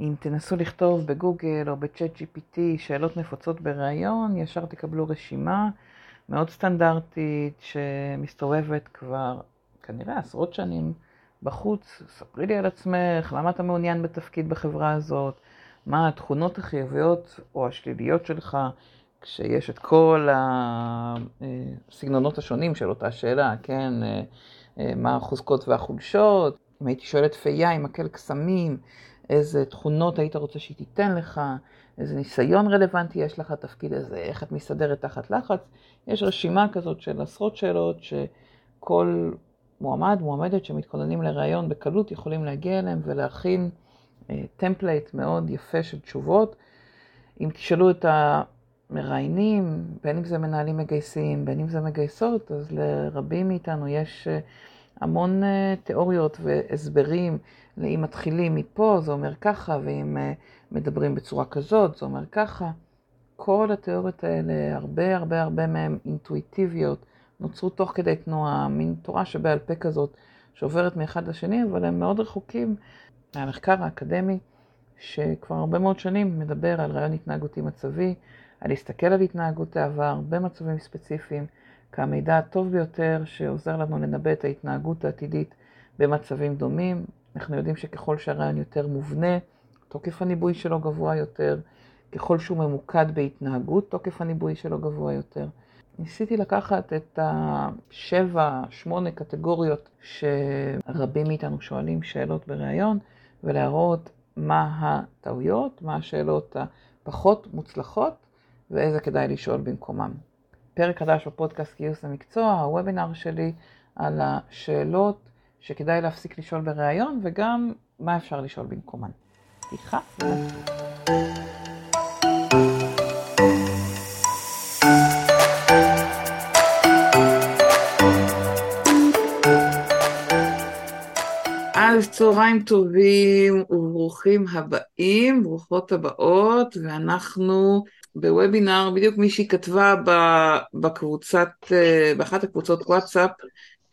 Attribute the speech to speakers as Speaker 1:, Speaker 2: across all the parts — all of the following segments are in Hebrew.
Speaker 1: אם תנסו לכתוב בגוגל או בצ'אט GPT שאלות נפוצות בריאיון, ישר תקבלו רשימה מאוד סטנדרטית שמסתובבת כבר כנראה עשרות שנים בחוץ. ספרי לי על עצמך, למה אתה מעוניין בתפקיד בחברה הזאת, מה התכונות החיוביות או השליליות שלך, כשיש את כל הסגנונות השונים של אותה שאלה, כן? מה החוזקות והחולשות. אם הייתי שואלת פייה עם מקל קסמים, איזה תכונות היית רוצה שהיא תיתן לך, איזה ניסיון רלוונטי יש לך לתפקיד הזה, איך את מסתדרת תחת לחץ. יש רשימה כזאת של עשרות שאלות שכל מועמד, מועמדת שמתכוננים לראיון בקלות יכולים להגיע אליהם ולהכין template מאוד יפה של תשובות. אם תשאלו את המראיינים, בין אם זה מנהלים מגייסים, בין אם זה מגייסות, אז לרבים מאיתנו יש המון תיאוריות והסברים לאם מתחילים מפה זה אומר ככה, ואם מדברים בצורה כזאת זה אומר ככה. כל התיאוריות האלה, הרבה הרבה הרבה מהן אינטואיטיביות, נוצרו תוך כדי תנועה, מין תורה שבעל פה כזאת שעוברת מאחד לשני, אבל הם מאוד רחוקים מהמחקר האקדמי, שכבר הרבה מאוד שנים מדבר על רעיון התנהגותי מצבי, על להסתכל על התנהגות העבר במצבים ספציפיים, כמידע הטוב ביותר שעוזר לנו לנבא את ההתנהגות העתידית במצבים דומים. אנחנו יודעים שככל שהרעיון יותר מובנה, תוקף הניבוי שלו גבוה יותר, ככל שהוא ממוקד בהתנהגות, תוקף הניבוי שלו גבוה יותר. ניסיתי לקחת את השבע, שמונה קטגוריות שרבים מאיתנו שואלים שאלות בריאיון, ולהראות מה הטעויות, מה השאלות הפחות מוצלחות, ואיזה כדאי לשאול במקומם. פרק חדש בפודקאסט גיוס המקצוע, הוובינר שלי על השאלות שכדאי להפסיק לשאול בריאיון, וגם מה אפשר לשאול במקומן. איתך. אז צהריים טובים וברוכים הבאים, ברוכות הבאות, ואנחנו בוובינר, בדיוק מישהי כתבה בקבוצת, באחת הקבוצות וואטסאפ,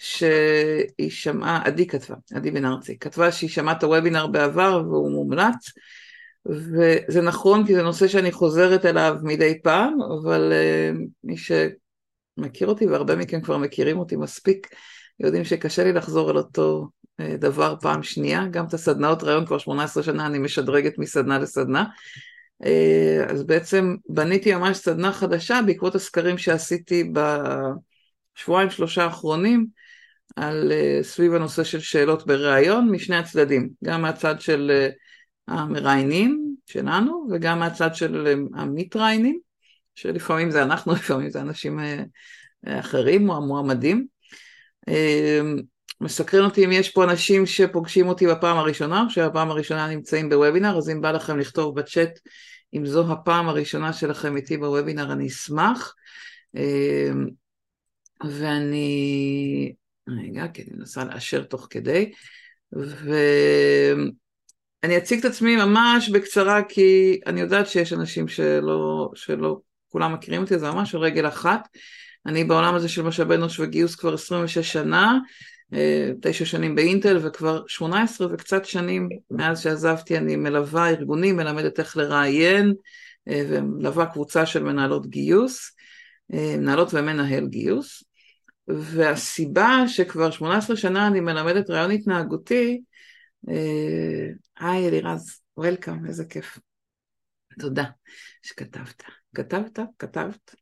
Speaker 1: שהיא שמעה, עדי כתבה, עדי בן ארצי, כתבה שהיא שמעה את הוובינר בעבר והוא מומלץ, וזה נכון כי זה נושא שאני חוזרת אליו מדי פעם, אבל uh, מי שמכיר אותי, והרבה מכם כבר מכירים אותי מספיק, יודעים שקשה לי לחזור על אותו uh, דבר פעם שנייה, גם את הסדנאות רעיון כבר 18 שנה אני משדרגת מסדנה לסדנה, אז בעצם בניתי ממש סדנה חדשה בעקבות הסקרים שעשיתי בשבועיים שלושה האחרונים, על uh, סביב הנושא של שאלות בריאיון משני הצדדים, גם מהצד של uh, המראיינים שלנו וגם מהצד של המתראיינים, שלפעמים זה אנחנו, לפעמים זה אנשים אחרים או המועמדים. מסקרן אותי אם יש פה אנשים שפוגשים אותי בפעם הראשונה, שהפעם הראשונה נמצאים בוובינר, אז אם בא לכם לכתוב בצ'אט אם זו הפעם הראשונה שלכם איתי בוובינר, אני אשמח. Uh, ואני רגע, כי אני מנסה לאשר תוך כדי, ואני אציג את עצמי ממש בקצרה, כי אני יודעת שיש אנשים שלא, שלא כולם מכירים אותי, זה ממש רגל אחת. אני בעולם הזה של משאבי אנוש וגיוס כבר 26 שנה, תשע שנים באינטל וכבר 18 וקצת שנים מאז שעזבתי אני מלווה ארגונים, מלמדת איך לראיין ומלווה קבוצה של מנהלות גיוס, מנהלות ומנהל גיוס. והסיבה שכבר 18 שנה אני מלמדת רעיון התנהגותי, היי אלירז, וולקאם, איזה כיף. תודה שכתבת. כתבת? כתבת?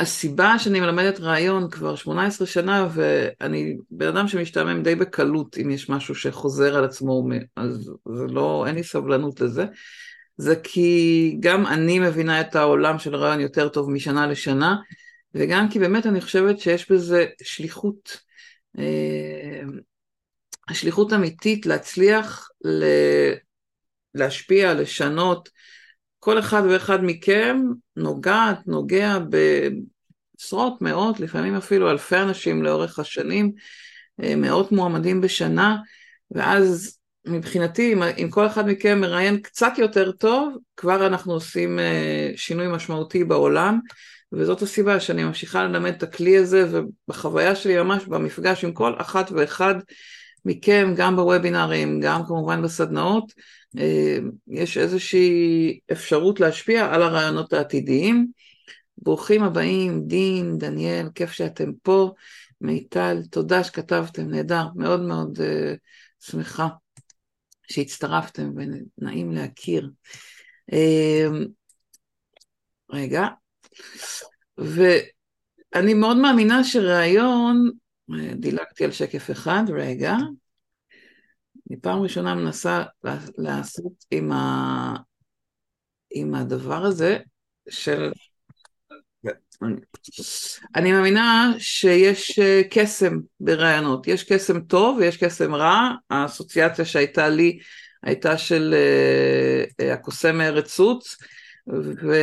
Speaker 1: הסיבה שאני מלמדת רעיון כבר 18 שנה, ואני בן אדם שמשתעמם די בקלות אם יש משהו שחוזר על עצמו, אז זה לא, אין לי סבלנות לזה. זה כי גם אני מבינה את העולם של רעיון יותר טוב משנה לשנה, וגם כי באמת אני חושבת שיש בזה שליחות, אה, שליחות אמיתית להצליח להשפיע, לשנות. כל אחד ואחד מכם נוגעת, נוגע בעשרות, מאות, לפעמים אפילו אלפי אנשים לאורך השנים, אה, מאות מועמדים בשנה, ואז מבחינתי, אם, אם כל אחד מכם מראיין קצת יותר טוב, כבר אנחנו עושים uh, שינוי משמעותי בעולם, וזאת הסיבה שאני ממשיכה ללמד את הכלי הזה, ובחוויה שלי ממש במפגש עם כל אחת ואחד מכם, גם בוובינרים, גם כמובן בסדנאות, אה, יש איזושהי אפשרות להשפיע על הרעיונות העתידיים. ברוכים הבאים, דין, דניאל, כיף שאתם פה. מיטל, תודה שכתבתם, נהדר, מאוד מאוד uh, שמחה שהצטרפתם ונעים להכיר. Uh, רגע, ואני מאוד מאמינה שראיון, דילגתי על שקף אחד, רגע, אני פעם ראשונה מנסה לעשות עם, ה... עם הדבר הזה של אני מאמינה שיש אה, קסם ברעיונות, יש קסם טוב ויש קסם רע, האסוציאציה שהייתה לי הייתה של uh, הקוסם ארץ סוץ, ו...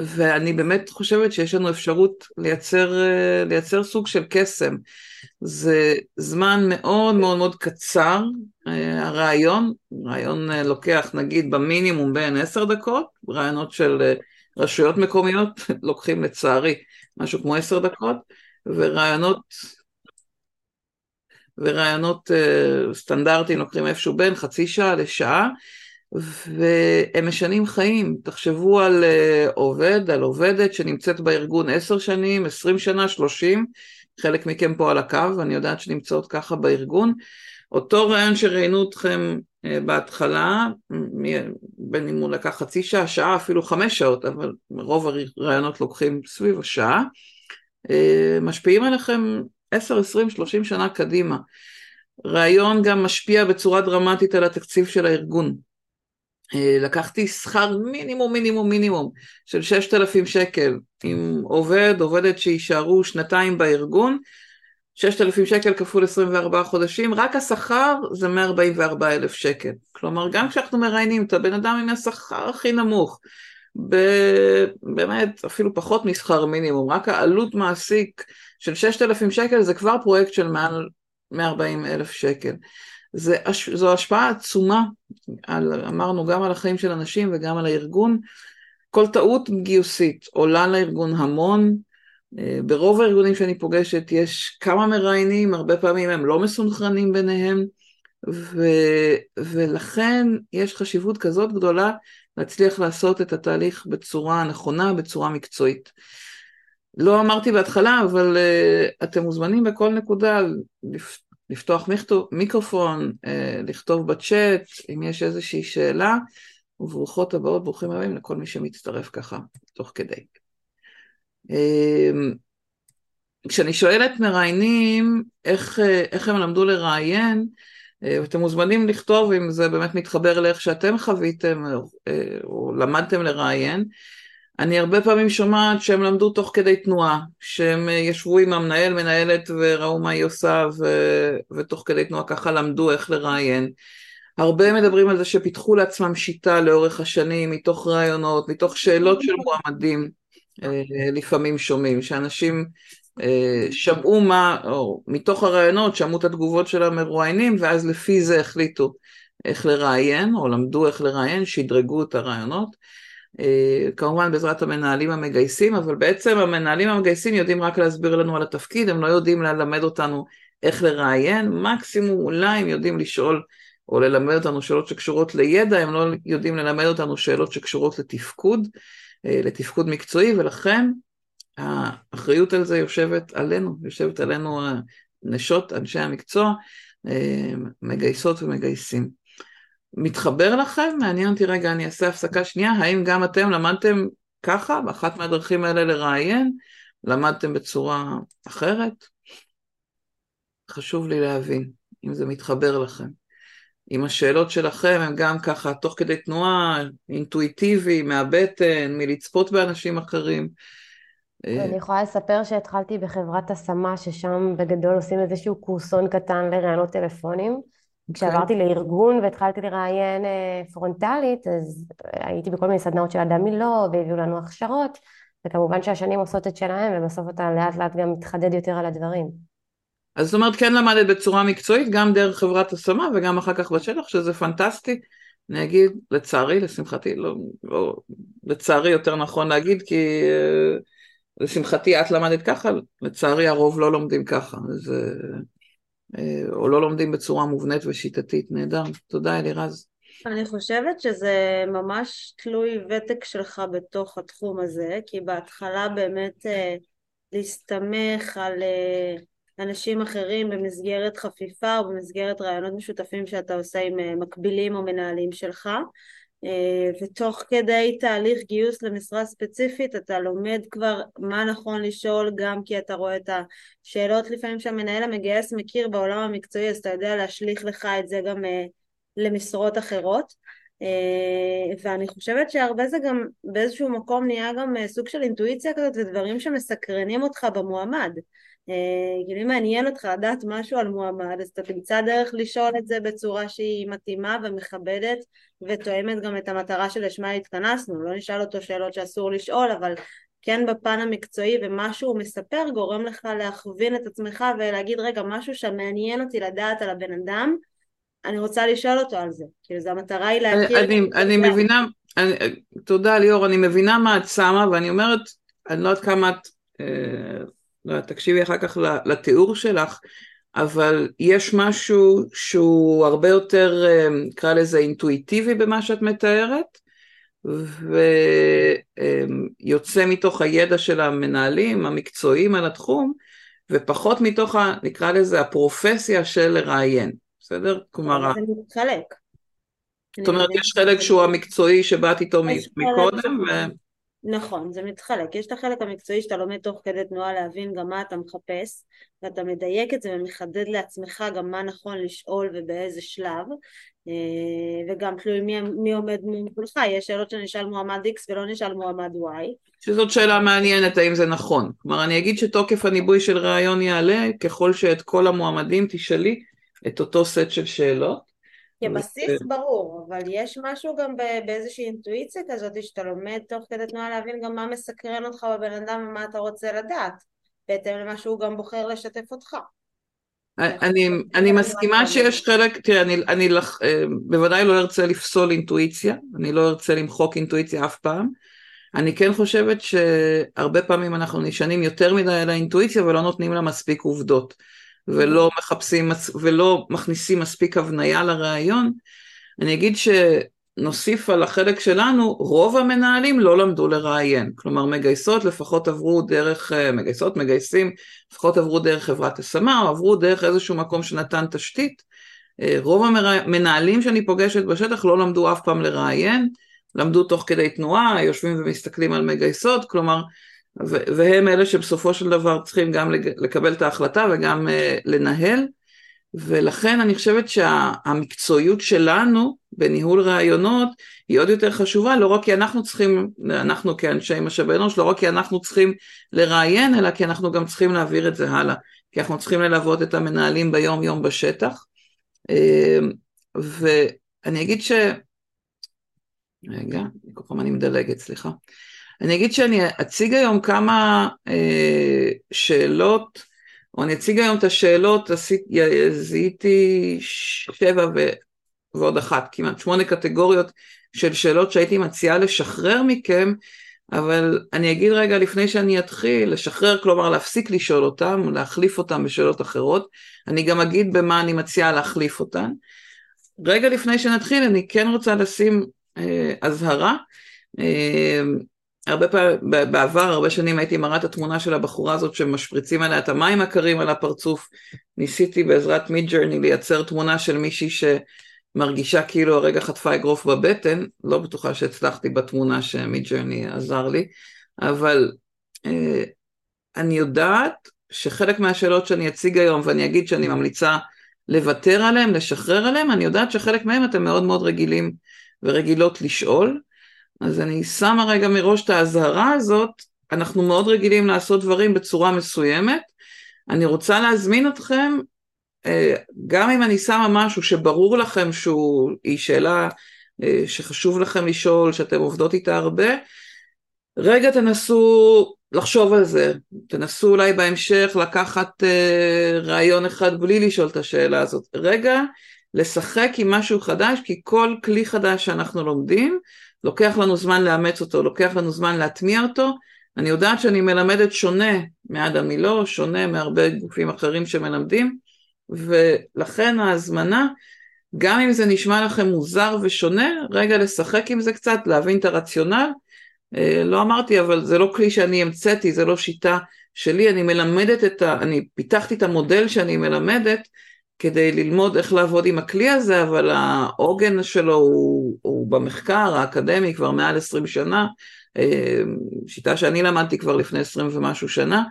Speaker 1: ואני באמת חושבת שיש לנו אפשרות לייצר, uh, לייצר סוג של קסם. זה זמן מאוד מאוד מאוד קצר, uh, הרעיון, רעיון uh, לוקח נגיד במינימום בין עשר דקות, רעיונות של... רשויות מקומיות לוקחים לצערי משהו כמו עשר דקות, ורעיונות, ורעיונות סטנדרטיים לוקחים איפשהו בין חצי שעה לשעה, והם משנים חיים. תחשבו על uh, עובד, על עובדת שנמצאת בארגון עשר שנים, עשרים שנה, שלושים, חלק מכם פה על הקו, אני יודעת שנמצאות ככה בארגון. אותו רעיון שראיינו אתכם אה, בהתחלה, בין אם הוא לקח חצי שעה, שעה, אפילו חמש שעות, אבל רוב הרעיונות לוקחים סביב השעה, אה, משפיעים עליכם עשר, עשרים, שלושים שנה קדימה. רעיון גם משפיע בצורה דרמטית על התקציב של הארגון. אה, לקחתי שכר מינימום מינימום מינימום של ששת אלפים שקל עם עובד, עובדת שיישארו שנתיים בארגון, 6,000 שקל כפול 24 חודשים, רק השכר זה 144 אלף שקל. כלומר, גם כשאנחנו מראיינים את הבן אדם עם השכר הכי נמוך, באמת אפילו פחות משכר מינימום, רק העלות מעסיק של 6,000 שקל זה כבר פרויקט של מעל 140 אלף שקל. זה, זו השפעה עצומה, על, אמרנו, גם על החיים של אנשים וגם על הארגון. כל טעות גיוסית עולה לארגון המון, אה, ברוב הארגונים שאני פוגשת יש כמה מראיינים, הרבה פעמים הם לא מסונכרנים ביניהם, ו, ולכן יש חשיבות כזאת גדולה להצליח לעשות את התהליך בצורה נכונה, בצורה מקצועית. לא אמרתי בהתחלה, אבל uh, אתם מוזמנים בכל נקודה לפתוח מיקרופון, uh, לכתוב בצ'אט, אם יש איזושהי שאלה, וברוכות הבאות, ברוכים הבאים לכל מי שמצטרף ככה, תוך כדי. אמ, כשאני שואלת מראיינים איך, איך הם למדו לראיין, אה, אתם מוזמנים לכתוב אם זה באמת מתחבר לאיך שאתם חוויתם אה, או למדתם לראיין. אני הרבה פעמים שומעת שהם למדו תוך כדי תנועה, שהם ישבו עם המנהל, מנהלת וראו מה היא עושה ו... ותוך כדי תנועה ככה למדו איך לראיין. הרבה מדברים על זה שפיתחו לעצמם שיטה לאורך השנים, מתוך רעיונות, מתוך שאלות של מועמדים. אה, לפעמים שומעים, שאנשים אה, שמעו מה, או מתוך הרעיונות שמעו את התגובות של המרואיינים ואז לפי זה החליטו איך לראיין, או למדו איך לראיין, שדרגו את הרעיונות. אה, כמובן בעזרת המנהלים המגייסים, אבל בעצם המנהלים המגייסים יודעים רק להסביר לנו על התפקיד, הם לא יודעים ללמד אותנו איך לראיין, מקסימום אולי הם יודעים לשאול או ללמד אותנו שאלות שקשורות לידע, הם לא יודעים ללמד אותנו שאלות שקשורות לתפקוד. אה, לתפקוד מקצועי, ולכן האחריות על זה יושבת עלינו, יושבת עלינו נשות אנשי המקצוע, אה, מגייסות ומגייסים. מתחבר לכם? מעניין אותי רגע, אני אעשה הפסקה שנייה, האם גם אתם למדתם ככה, באחת מהדרכים האלה לראיין? למדתם בצורה אחרת? חשוב לי להבין אם זה מתחבר לכם. אם השאלות שלכם הן גם ככה תוך כדי תנועה, אינטואיטיבי, מהבטן, מלצפות באנשים אחרים.
Speaker 2: אני יכולה לספר שהתחלתי בחברת השמה, ששם בגדול עושים איזשהו קורסון קטן לראיונות טלפונים. כשעברתי לארגון והתחלתי לראיין אה, פרונטלית, אז הייתי בכל מיני סדנאות של אדם מילוא, והביאו לנו הכשרות, וכמובן שהשנים עושות את שלהם, ובסוף אתה לאט לאט גם מתחדד יותר על הדברים.
Speaker 1: אז זאת אומרת, כן למדת בצורה מקצועית, גם דרך חברת השמה וגם אחר כך בשטח, שזה פנטסטי. אני אגיד, לצערי, לשמחתי, לא, לא לצערי יותר נכון להגיד, כי uh, לשמחתי את למדת ככה, לצערי הרוב לא לומדים ככה. אז אה, או לא לומדים בצורה מובנית ושיטתית. נהדר. תודה אלירז.
Speaker 3: אני חושבת שזה ממש תלוי ותק שלך בתוך התחום הזה, כי בהתחלה באמת אה, להסתמך על אה, אנשים אחרים במסגרת חפיפה או במסגרת רעיונות משותפים שאתה עושה עם אה, מקבילים או מנהלים שלך אה, ותוך כדי תהליך גיוס למשרה ספציפית אתה לומד כבר מה נכון לשאול גם כי אתה רואה את השאלות. לפעמים שהמנהל המגייס מכיר בעולם המקצועי אז אתה יודע להשליך לך את זה גם למשרות אחרות. ואני חושבת שהרבה זה גם באיזשהו מקום נהיה גם סוג של אינטואיציה כזאת ודברים שמסקרנים אותך במועמד. אה, כאילו אם מעניין אותך לדעת משהו על מועמד אז אתה תמצא דרך לשאול את זה בצורה שהיא מתאימה ומכבדת ותואמת גם את המטרה שלשמה התכנסנו. לא נשאל אותו שאלות שאסור לשאול אבל כן בפן המקצועי ומה שהוא מספר גורם לך להכווין את עצמך ולהגיד רגע משהו שמעניין אותי לדעת על הבן אדם אני רוצה לשאול אותו על זה. כאילו זו המטרה היא להכיר
Speaker 1: אני, אני מבינה אני, תודה ליאור אני מבינה מה את שמה ואני אומרת אני לא יודעת כמה את אה, תקשיבי אחר כך לתיאור שלך, אבל יש משהו שהוא הרבה יותר, אה, נקרא לזה אינטואיטיבי במה שאת מתארת, ויוצא מתוך הידע של המנהלים המקצועיים על התחום, ופחות מתוך, ה, נקרא לזה, הפרופסיה של לראיין, בסדר?
Speaker 3: כלומר... זה מתחלק.
Speaker 1: זאת אומרת, יש חלק שהוא המקצועי שבאת איתו מקודם, ו...
Speaker 3: נכון, זה מתחלק. יש את החלק המקצועי שאתה לומד תוך כדי תנועה להבין גם מה אתה מחפש, ואתה מדייק את זה ומחדד לעצמך גם מה נכון לשאול ובאיזה שלב, אה, וגם תלוי מי, מי עומד מולך, יש שאלות שנשאל מועמד X ולא נשאל מועמד Y.
Speaker 1: שזאת שאלה מעניינת האם זה נכון. כלומר, אני אגיד שתוקף הניבוי של ראיון יעלה ככל שאת כל המועמדים תשאלי את אותו סט של שאלות.
Speaker 3: כבסיס ברור, אבל יש משהו גם באיזושהי אינטואיציה כזאת שאתה לומד תוך כדי תנועה להבין גם מה מסקרן אותך בבן אדם ומה אתה רוצה לדעת, בהתאם למה שהוא גם בוחר לשתף אותך.
Speaker 1: אני, אני מסכימה שיש חלק, תראה, אני, אני לח, אה, בוודאי לא ארצה לפסול אינטואיציה, אני לא ארצה למחוק אינטואיציה אף פעם. אני כן חושבת שהרבה פעמים אנחנו נשענים יותר מדי על האינטואיציה ולא נותנים לה מספיק עובדות. ולא מחפשים ולא מכניסים מספיק הבניה לראיון, אני אגיד שנוסיף על החלק שלנו, רוב המנהלים לא למדו לראיין, כלומר מגייסות לפחות עברו דרך, אה, מגייסות, מגייסים, לפחות עברו דרך חברת השמה או עברו דרך איזשהו מקום שנתן תשתית. אה, רוב המנהלים שאני פוגשת בשטח לא למדו אף פעם לראיין, למדו תוך כדי תנועה, יושבים ומסתכלים על מגייסות, כלומר והם אלה שבסופו של דבר צריכים גם לקבל את ההחלטה וגם uh, לנהל, ולכן אני חושבת שהמקצועיות שלנו בניהול רעיונות היא עוד יותר חשובה, לא רק כי אנחנו צריכים, אנחנו כאנשי משאבי אנוש, לא רק כי אנחנו צריכים לראיין, אלא כי אנחנו גם צריכים להעביר את זה הלאה, כי אנחנו צריכים ללוות את המנהלים ביום יום בשטח. אה, ואני אגיד ש... רגע, כל פעם אני מדלגת, סליחה. אני אגיד שאני אציג היום כמה אה, שאלות, או אני אציג היום את השאלות, זיהיתי שבע ו... ועוד אחת, כמעט שמונה קטגוריות של שאלות שהייתי מציעה לשחרר מכם, אבל אני אגיד רגע לפני שאני אתחיל, לשחרר, כלומר להפסיק לשאול אותם, להחליף אותם בשאלות אחרות, אני גם אגיד במה אני מציעה להחליף אותן. רגע לפני שנתחיל, אני כן רוצה לשים אה, אזהרה. אה, הרבה פעמים, בעבר, הרבה שנים הייתי מראה את התמונה של הבחורה הזאת שמשפריצים עליה את המים הקרים על הפרצוף. ניסיתי בעזרת Midjourney לייצר תמונה של מישהי שמרגישה כאילו הרגע חטפה אגרוף בבטן, לא בטוחה שהצלחתי בתמונה ש Midjourney עזר לי, אבל אה, אני יודעת שחלק מהשאלות שאני אציג היום ואני אגיד שאני ממליצה לוותר עליהן, לשחרר עליהן, אני יודעת שחלק מהן אתם מאוד מאוד רגילים ורגילות לשאול. אז אני שמה רגע מראש את האזהרה הזאת, אנחנו מאוד רגילים לעשות דברים בצורה מסוימת. אני רוצה להזמין אתכם, אה, גם אם אני שמה משהו שברור לכם שהיא שאלה אה, שחשוב לכם לשאול, שאתם עובדות איתה הרבה, רגע תנסו לחשוב על זה, תנסו אולי בהמשך לקחת אה, רעיון אחד בלי לשאול את השאלה הזאת. רגע, לשחק עם משהו חדש, כי כל כלי חדש שאנחנו לומדים, לוקח לנו זמן לאמץ אותו, לוקח לנו זמן להטמיע אותו. אני יודעת שאני מלמדת שונה מאדם מילוא, שונה מהרבה גופים אחרים שמלמדים, ולכן ההזמנה, גם אם זה נשמע לכם מוזר ושונה, רגע לשחק עם זה קצת, להבין את הרציונל. אה, לא אמרתי, אבל זה לא כלי שאני המצאתי, זה לא שיטה שלי, אני מלמדת את ה... אני פיתחתי את המודל שאני מלמדת כדי ללמוד איך לעבוד עם הכלי הזה, אבל העוגן שלו הוא, הוא במחקר האקדמי כבר מעל 20 שנה, אה, שיטה שאני למדתי כבר לפני 20 ומשהו שנה,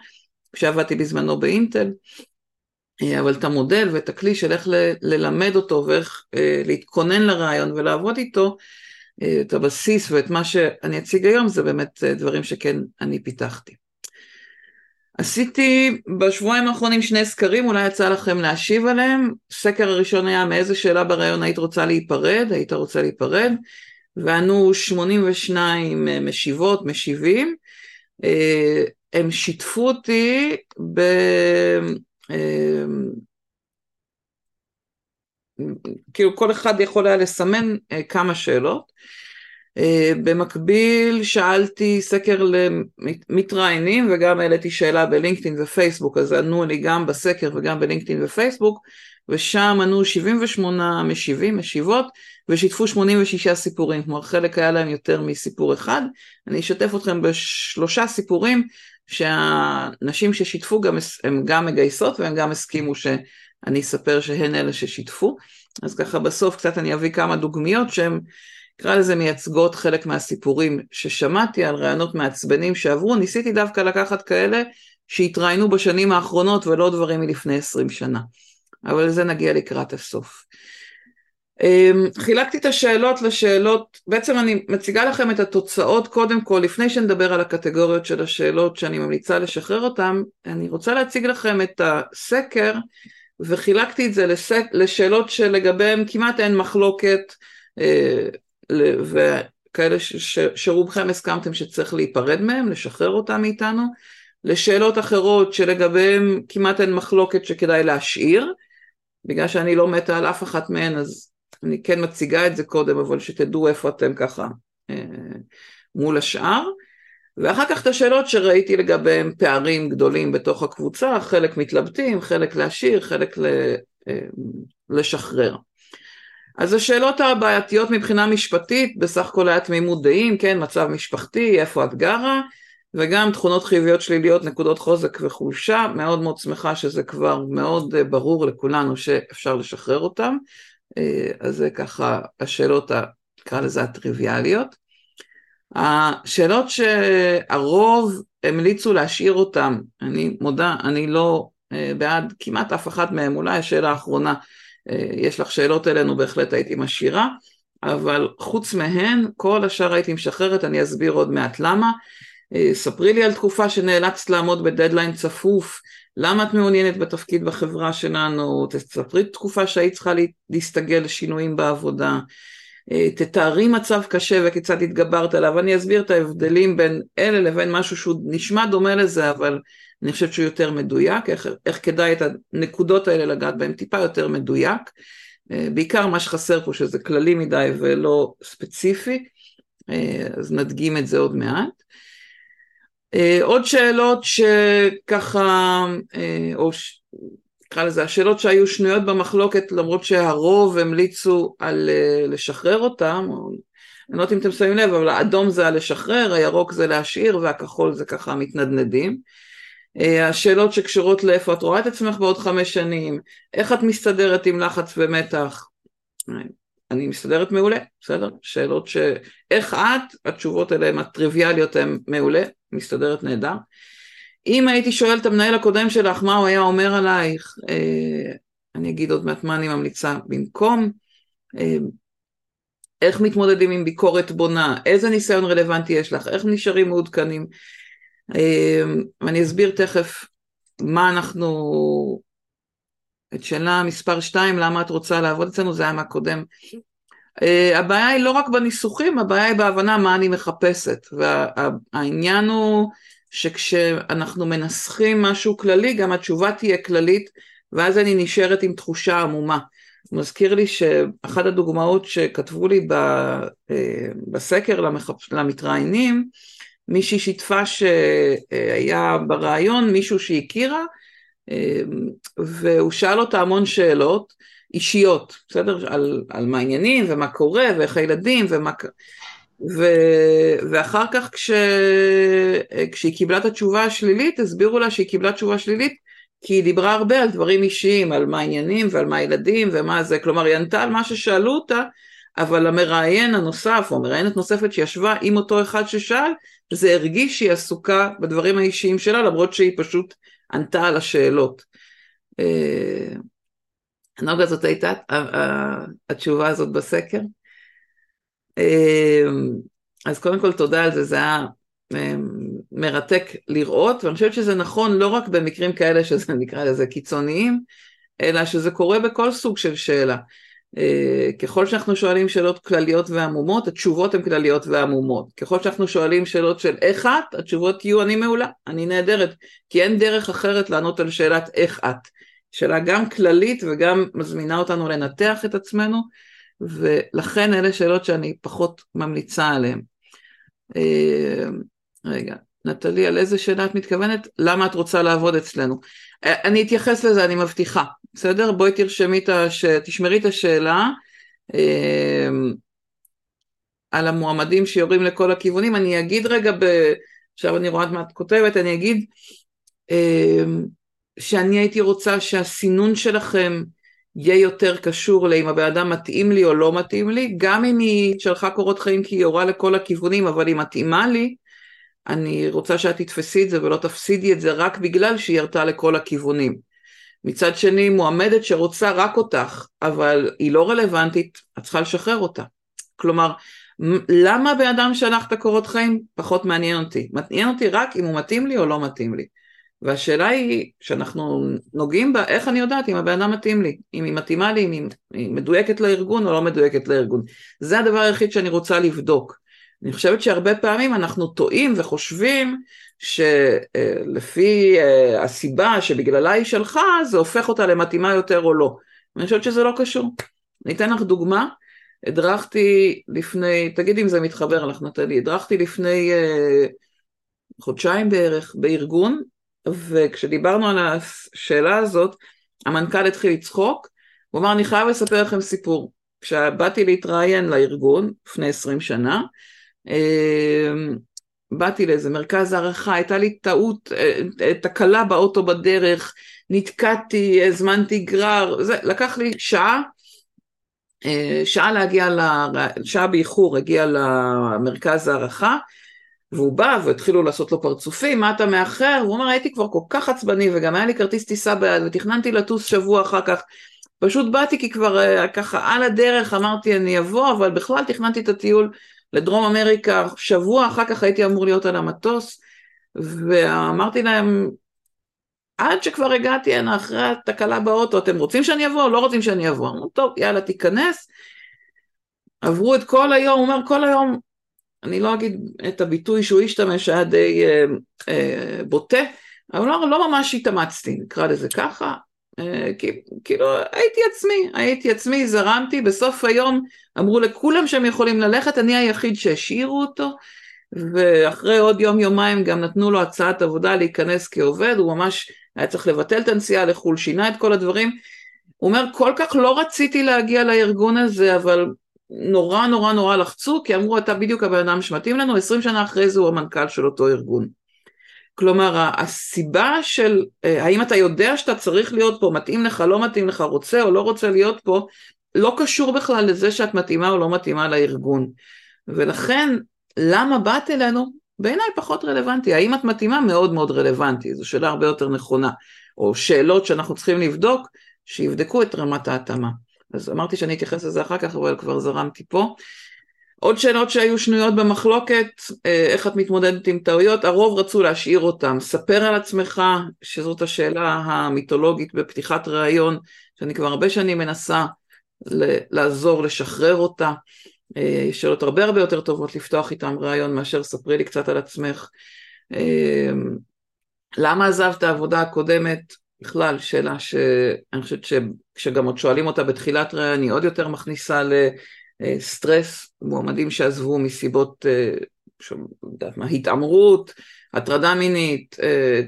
Speaker 1: כשעבדתי בזמנו באינטל, אה, אבל את המודל ואת הכלי של איך ל- ללמד אותו ואיך אה, להתכונן לרעיון ולעבוד איתו, את הבסיס ואת מה שאני אציג היום זה באמת דברים שכן אני פיתחתי. עשיתי בשבועיים האחרונים שני סקרים, אולי יצא לכם להשיב עליהם. סקר הראשון היה מאיזה שאלה ברעיון היית רוצה להיפרד, היית רוצה להיפרד, וענו 82 משיבות, משיבים. אה, הם שיתפו אותי ב... אה, כאילו כל אחד יכול היה לסמן אה, כמה שאלות. אה, במקביל שאלתי סקר למתראיינים וגם העליתי שאלה בלינקדאין ופייסבוק, אז ענו לי גם בסקר וגם בלינקדאין ופייסבוק, ושם ענו 78 משיבים, משיבות, ושיתפו 86 סיפורים, כלומר חלק היה להם יותר מסיפור אחד. אני אשתף אתכם בשלושה סיפורים שהנשים ששיתפו גם, הם גם מגייסות והם גם הסכימו שאני אספר שהן אלה ששיתפו. אז ככה בסוף קצת אני אביא כמה דוגמיות שהן נקרא לזה מייצגות חלק מהסיפורים ששמעתי על רעיונות מעצבנים שעברו, ניסיתי דווקא לקחת כאלה שהתראיינו בשנים האחרונות ולא דברים מלפני עשרים שנה. אבל לזה נגיע לקראת הסוף. אמ, חילקתי את השאלות לשאלות, בעצם אני מציגה לכם את התוצאות קודם כל, לפני שנדבר על הקטגוריות של השאלות שאני ממליצה לשחרר אותן, אני רוצה להציג לכם את הסקר וחילקתי את זה לשאלות שלגביהן כמעט אין מחלוקת, אה, וכאלה ש, ש, שרובכם הסכמתם שצריך להיפרד מהם, לשחרר אותם מאיתנו, לשאלות אחרות שלגביהם כמעט אין מחלוקת שכדאי להשאיר, בגלל שאני לא מתה על אף אחת מהן אז אני כן מציגה את זה קודם, אבל שתדעו איפה אתם ככה אה, מול השאר. ואחר כך את השאלות שראיתי לגביהם פערים גדולים בתוך הקבוצה, חלק מתלבטים, חלק להשאיר, חלק אה, לשחרר. אז השאלות הבעייתיות מבחינה משפטית, בסך הכל היה תמימות דעים, כן, מצב משפחתי, איפה את גרה, וגם תכונות חיוביות שליליות, נקודות חוזק וחולשה, מאוד מאוד שמחה שזה כבר מאוד אה, ברור לכולנו שאפשר לשחרר אותם, אה, אז זה ככה השאלות, נקרא לזה הטריוויאליות. השאלות שהרוב המליצו להשאיר אותם, אני מודה, אני לא אה, בעד כמעט אף אחת מהם, אולי השאלה האחרונה יש לך שאלות אלינו, בהחלט הייתי משאירה, אבל חוץ מהן, כל השאר הייתי משחררת, אני אסביר עוד מעט למה. אה, ספרי לי על תקופה שנאלצת לעמוד בדדליין צפוף, למה את מעוניינת בתפקיד בחברה שלנו, תספרי תקופה שהיית צריכה להסתגל לשינויים בעבודה, אה, תתארי מצב קשה וכיצד התגברת עליו, אני אסביר את ההבדלים בין אלה לבין משהו שהוא נשמע דומה לזה, אבל אני חושבת שהוא יותר מדויק, איך, איך כדאי את הנקודות האלה לגעת בהן טיפה יותר מדויק. אה, בעיקר מה שחסר פה שזה כללי מדי ולא ספציפי, אה, אז נדגים את זה עוד מעט. אה, עוד שאלות שככה, או נקרא לזה, השאלות שהיו שנויות במחלוקת למרות שהרוב המליצו על לשחרר אותם, או, אני לא יודעת אם אתם שמים לב, אבל האדום זה על לשחרר, הירוק זה להשאיר והכחול זה ככה מתנדנדים. אה, השאלות שקשורות לאיפה את רואה את עצמך בעוד חמש שנים, איך את מסתדרת עם לחץ ומתח, אני מסתדרת מעולה, בסדר? שאלות ש... איך את, התשובות אליהן הטריוויאליות הן מעולה, מסתדרת נהדר. אם הייתי שואל את המנהל הקודם שלך מה הוא היה אומר עלייך, אה, אני אגיד עוד מעט מה אני ממליצה במקום, אה, איך מתמודדים עם ביקורת בונה, איזה ניסיון רלוונטי יש לך, איך נשארים מעודכנים. אמ, ואני אסביר תכף מה אנחנו, את שאלה מספר 2, למה את רוצה לעבוד אצלנו, זה היה מהקודם. אה, הבעיה היא לא רק בניסוחים, הבעיה היא בהבנה מה אני מחפשת, והעניין הוא שכשאנחנו מנסחים משהו כללי, גם התשובה תהיה כללית, ואז אני נשארת עם תחושה עמומה. מזכיר לי שאחת הדוגמאות שכתבו לי אה, בסקר למתראיינים, מישהי שיתפה שהיה ברעיון מישהו שהכירה והוא שאל אותה המון שאלות אישיות, בסדר? על, על מה העניינים ומה קורה ואיך הילדים ומה... ו... ואחר כך כש... כשהיא קיבלה את התשובה השלילית, הסבירו לה שהיא קיבלה תשובה שלילית כי היא דיברה הרבה על דברים אישיים, על מה העניינים ועל מה הילדים ומה זה, כלומר היא ענתה על מה ששאלו אותה, אבל המראיין הנוסף או המראיינת נוספת שישבה עם אותו אחד ששאל, זה הרגיש שהיא עסוקה בדברים האישיים שלה, למרות שהיא פשוט ענתה על השאלות. אה, נוגה, זאת הייתה התשובה הזאת בסקר. אה, אז קודם כל תודה על זה, זה היה אה, מרתק לראות, ואני חושבת שזה נכון לא רק במקרים כאלה שזה נקרא לזה קיצוניים, אלא שזה קורה בכל סוג של שאלה. אה, ככל שאנחנו שואלים שאלות כלליות ועמומות, התשובות הן כלליות ועמומות. ככל שאנחנו שואלים שאלות של איך את, התשובות יהיו אני מעולה, אני נהדרת, כי אין דרך אחרת לענות על שאלת איך את. שאלה גם כללית וגם מזמינה אותנו לנתח את עצמנו, ולכן אלה שאלות שאני פחות ממליצה עליהן. אה, רגע, נטלי, על איזה שאלה את מתכוונת? למה את רוצה לעבוד אצלנו? אה, אני אתייחס לזה, אני מבטיחה, בסדר? בואי תרשמי את הש... תשמרי את השאלה אה, על המועמדים שיורים לכל הכיוונים. אני אגיד רגע, ב... עכשיו אני רואה מה את כותבת, אני אגיד אה, שאני הייתי רוצה שהסינון שלכם יהיה יותר קשור לאם הבן אדם מתאים לי או לא מתאים לי, גם אם היא שלחה קורות חיים כי היא יורה לכל הכיוונים, אבל היא מתאימה לי, אני רוצה שאת תתפסי את זה ולא תפסידי את זה רק בגלל שהיא ירתה לכל הכיוונים. מצד שני, מועמדת שרוצה רק אותך, אבל היא לא רלוונטית, את צריכה לשחרר אותה. כלומר, למה בן אדם שלח את הקורות חיים? פחות מעניין אותי. מעניין אותי רק אם הוא מתאים לי או לא מתאים לי. והשאלה היא, שאנחנו נוגעים בה, איך אני יודעת אם הבן אדם מתאים לי, אם היא מתאימה לי, אם היא מדויקת לארגון או לא מדויקת לארגון. זה הדבר היחיד שאני רוצה לבדוק. אני חושבת שהרבה פעמים אנחנו טועים וחושבים שלפי אה, הסיבה שבגללה היא שלחה, זה הופך אותה למתאימה יותר או לא. אני חושבת שזה לא קשור. אני אתן לך דוגמה, הדרכתי לפני, תגידי אם זה מתחבר לך נטלי, הדרכתי לפני uh, חודשיים בערך בארגון, וכשדיברנו על השאלה הזאת, המנכ"ל התחיל לצחוק, הוא אמר, אני חייב לספר לכם סיפור. כשבאתי להתראיין לארגון לפני עשרים שנה, באתי לאיזה מרכז הערכה, הייתה לי טעות, אה, אה, תקלה באוטו בדרך, נתקעתי, הזמנתי גרר, זה לקח לי שעה, אה, שעה להגיע, ל... שעה באיחור הגיע למרכז הערכה, והוא בא והתחילו לעשות לו פרצופים, מה אתה מאחר? והוא אומר, הייתי כבר כל כך עצבני וגם היה לי כרטיס טיסה ביד ותכננתי לטוס שבוע אחר כך. פשוט באתי כי כבר ככה על הדרך אמרתי אני אבוא, אבל בכלל תכננתי את הטיול לדרום אמריקה, שבוע אחר כך הייתי אמור להיות על המטוס, ואמרתי להם, עד שכבר הגעתי הנה אחרי התקלה באוטו, אתם רוצים שאני אבוא או לא רוצים שאני אבוא? אמרו, טוב, יאללה, תיכנס. עברו את כל היום, הוא אומר, כל היום, אני לא אגיד את הביטוי שהוא השתמש, היה די אה, אה, בוטה, אבל לא, לא ממש התאמצתי, נקרא לזה ככה, כאילו הייתי עצמי, הייתי עצמי, זרמתי, בסוף היום אמרו לכולם שהם יכולים ללכת, אני היחיד שהשאירו אותו, ואחרי עוד יום יומיים גם נתנו לו הצעת עבודה להיכנס כעובד, הוא ממש היה צריך לבטל את הנסיעה לחו"ל, שינה את כל הדברים. הוא אומר, כל כך לא רציתי להגיע לארגון הזה, אבל נורא נורא נורא לחצו, כי אמרו, אתה בדיוק הבן אדם שמתאים לנו, 20 שנה אחרי זה הוא המנכ"ל של אותו ארגון. כלומר, הסיבה של אה, האם אתה יודע שאתה צריך להיות פה, מתאים לך, לא מתאים לך, רוצה או לא רוצה להיות פה, לא קשור בכלל לזה שאת מתאימה או לא מתאימה לארגון. ולכן, למה באת אלינו? בעיניי פחות רלוונטי. האם את מתאימה? מאוד מאוד רלוונטי. זו שאלה הרבה יותר נכונה. או שאלות שאנחנו צריכים לבדוק, שיבדקו את רמת ההתאמה. אז אמרתי שאני אתייחס לזה אחר כך, אבל כבר זרמתי פה. עוד שאלות שהיו שנויות במחלוקת, אה, איך את מתמודדת עם טעויות, הרוב רצו להשאיר אותם. ספר על עצמך, שזאת השאלה המיתולוגית בפתיחת ראיון, שאני כבר הרבה שנים מנסה לעזור, לשחרר אותה. אה, שאלות הרבה הרבה יותר טובות לפתוח איתם ראיון מאשר ספרי לי קצת על עצמך. אה, למה עזבת העבודה הקודמת? בכלל, שאלה שאני חושבת שכשגם עוד שואלים אותה בתחילת ראיון, היא עוד יותר מכניסה ל... מועמדים שעזבו מסיבות, אה, מה, התעמרות, הטרדה מינית, אה,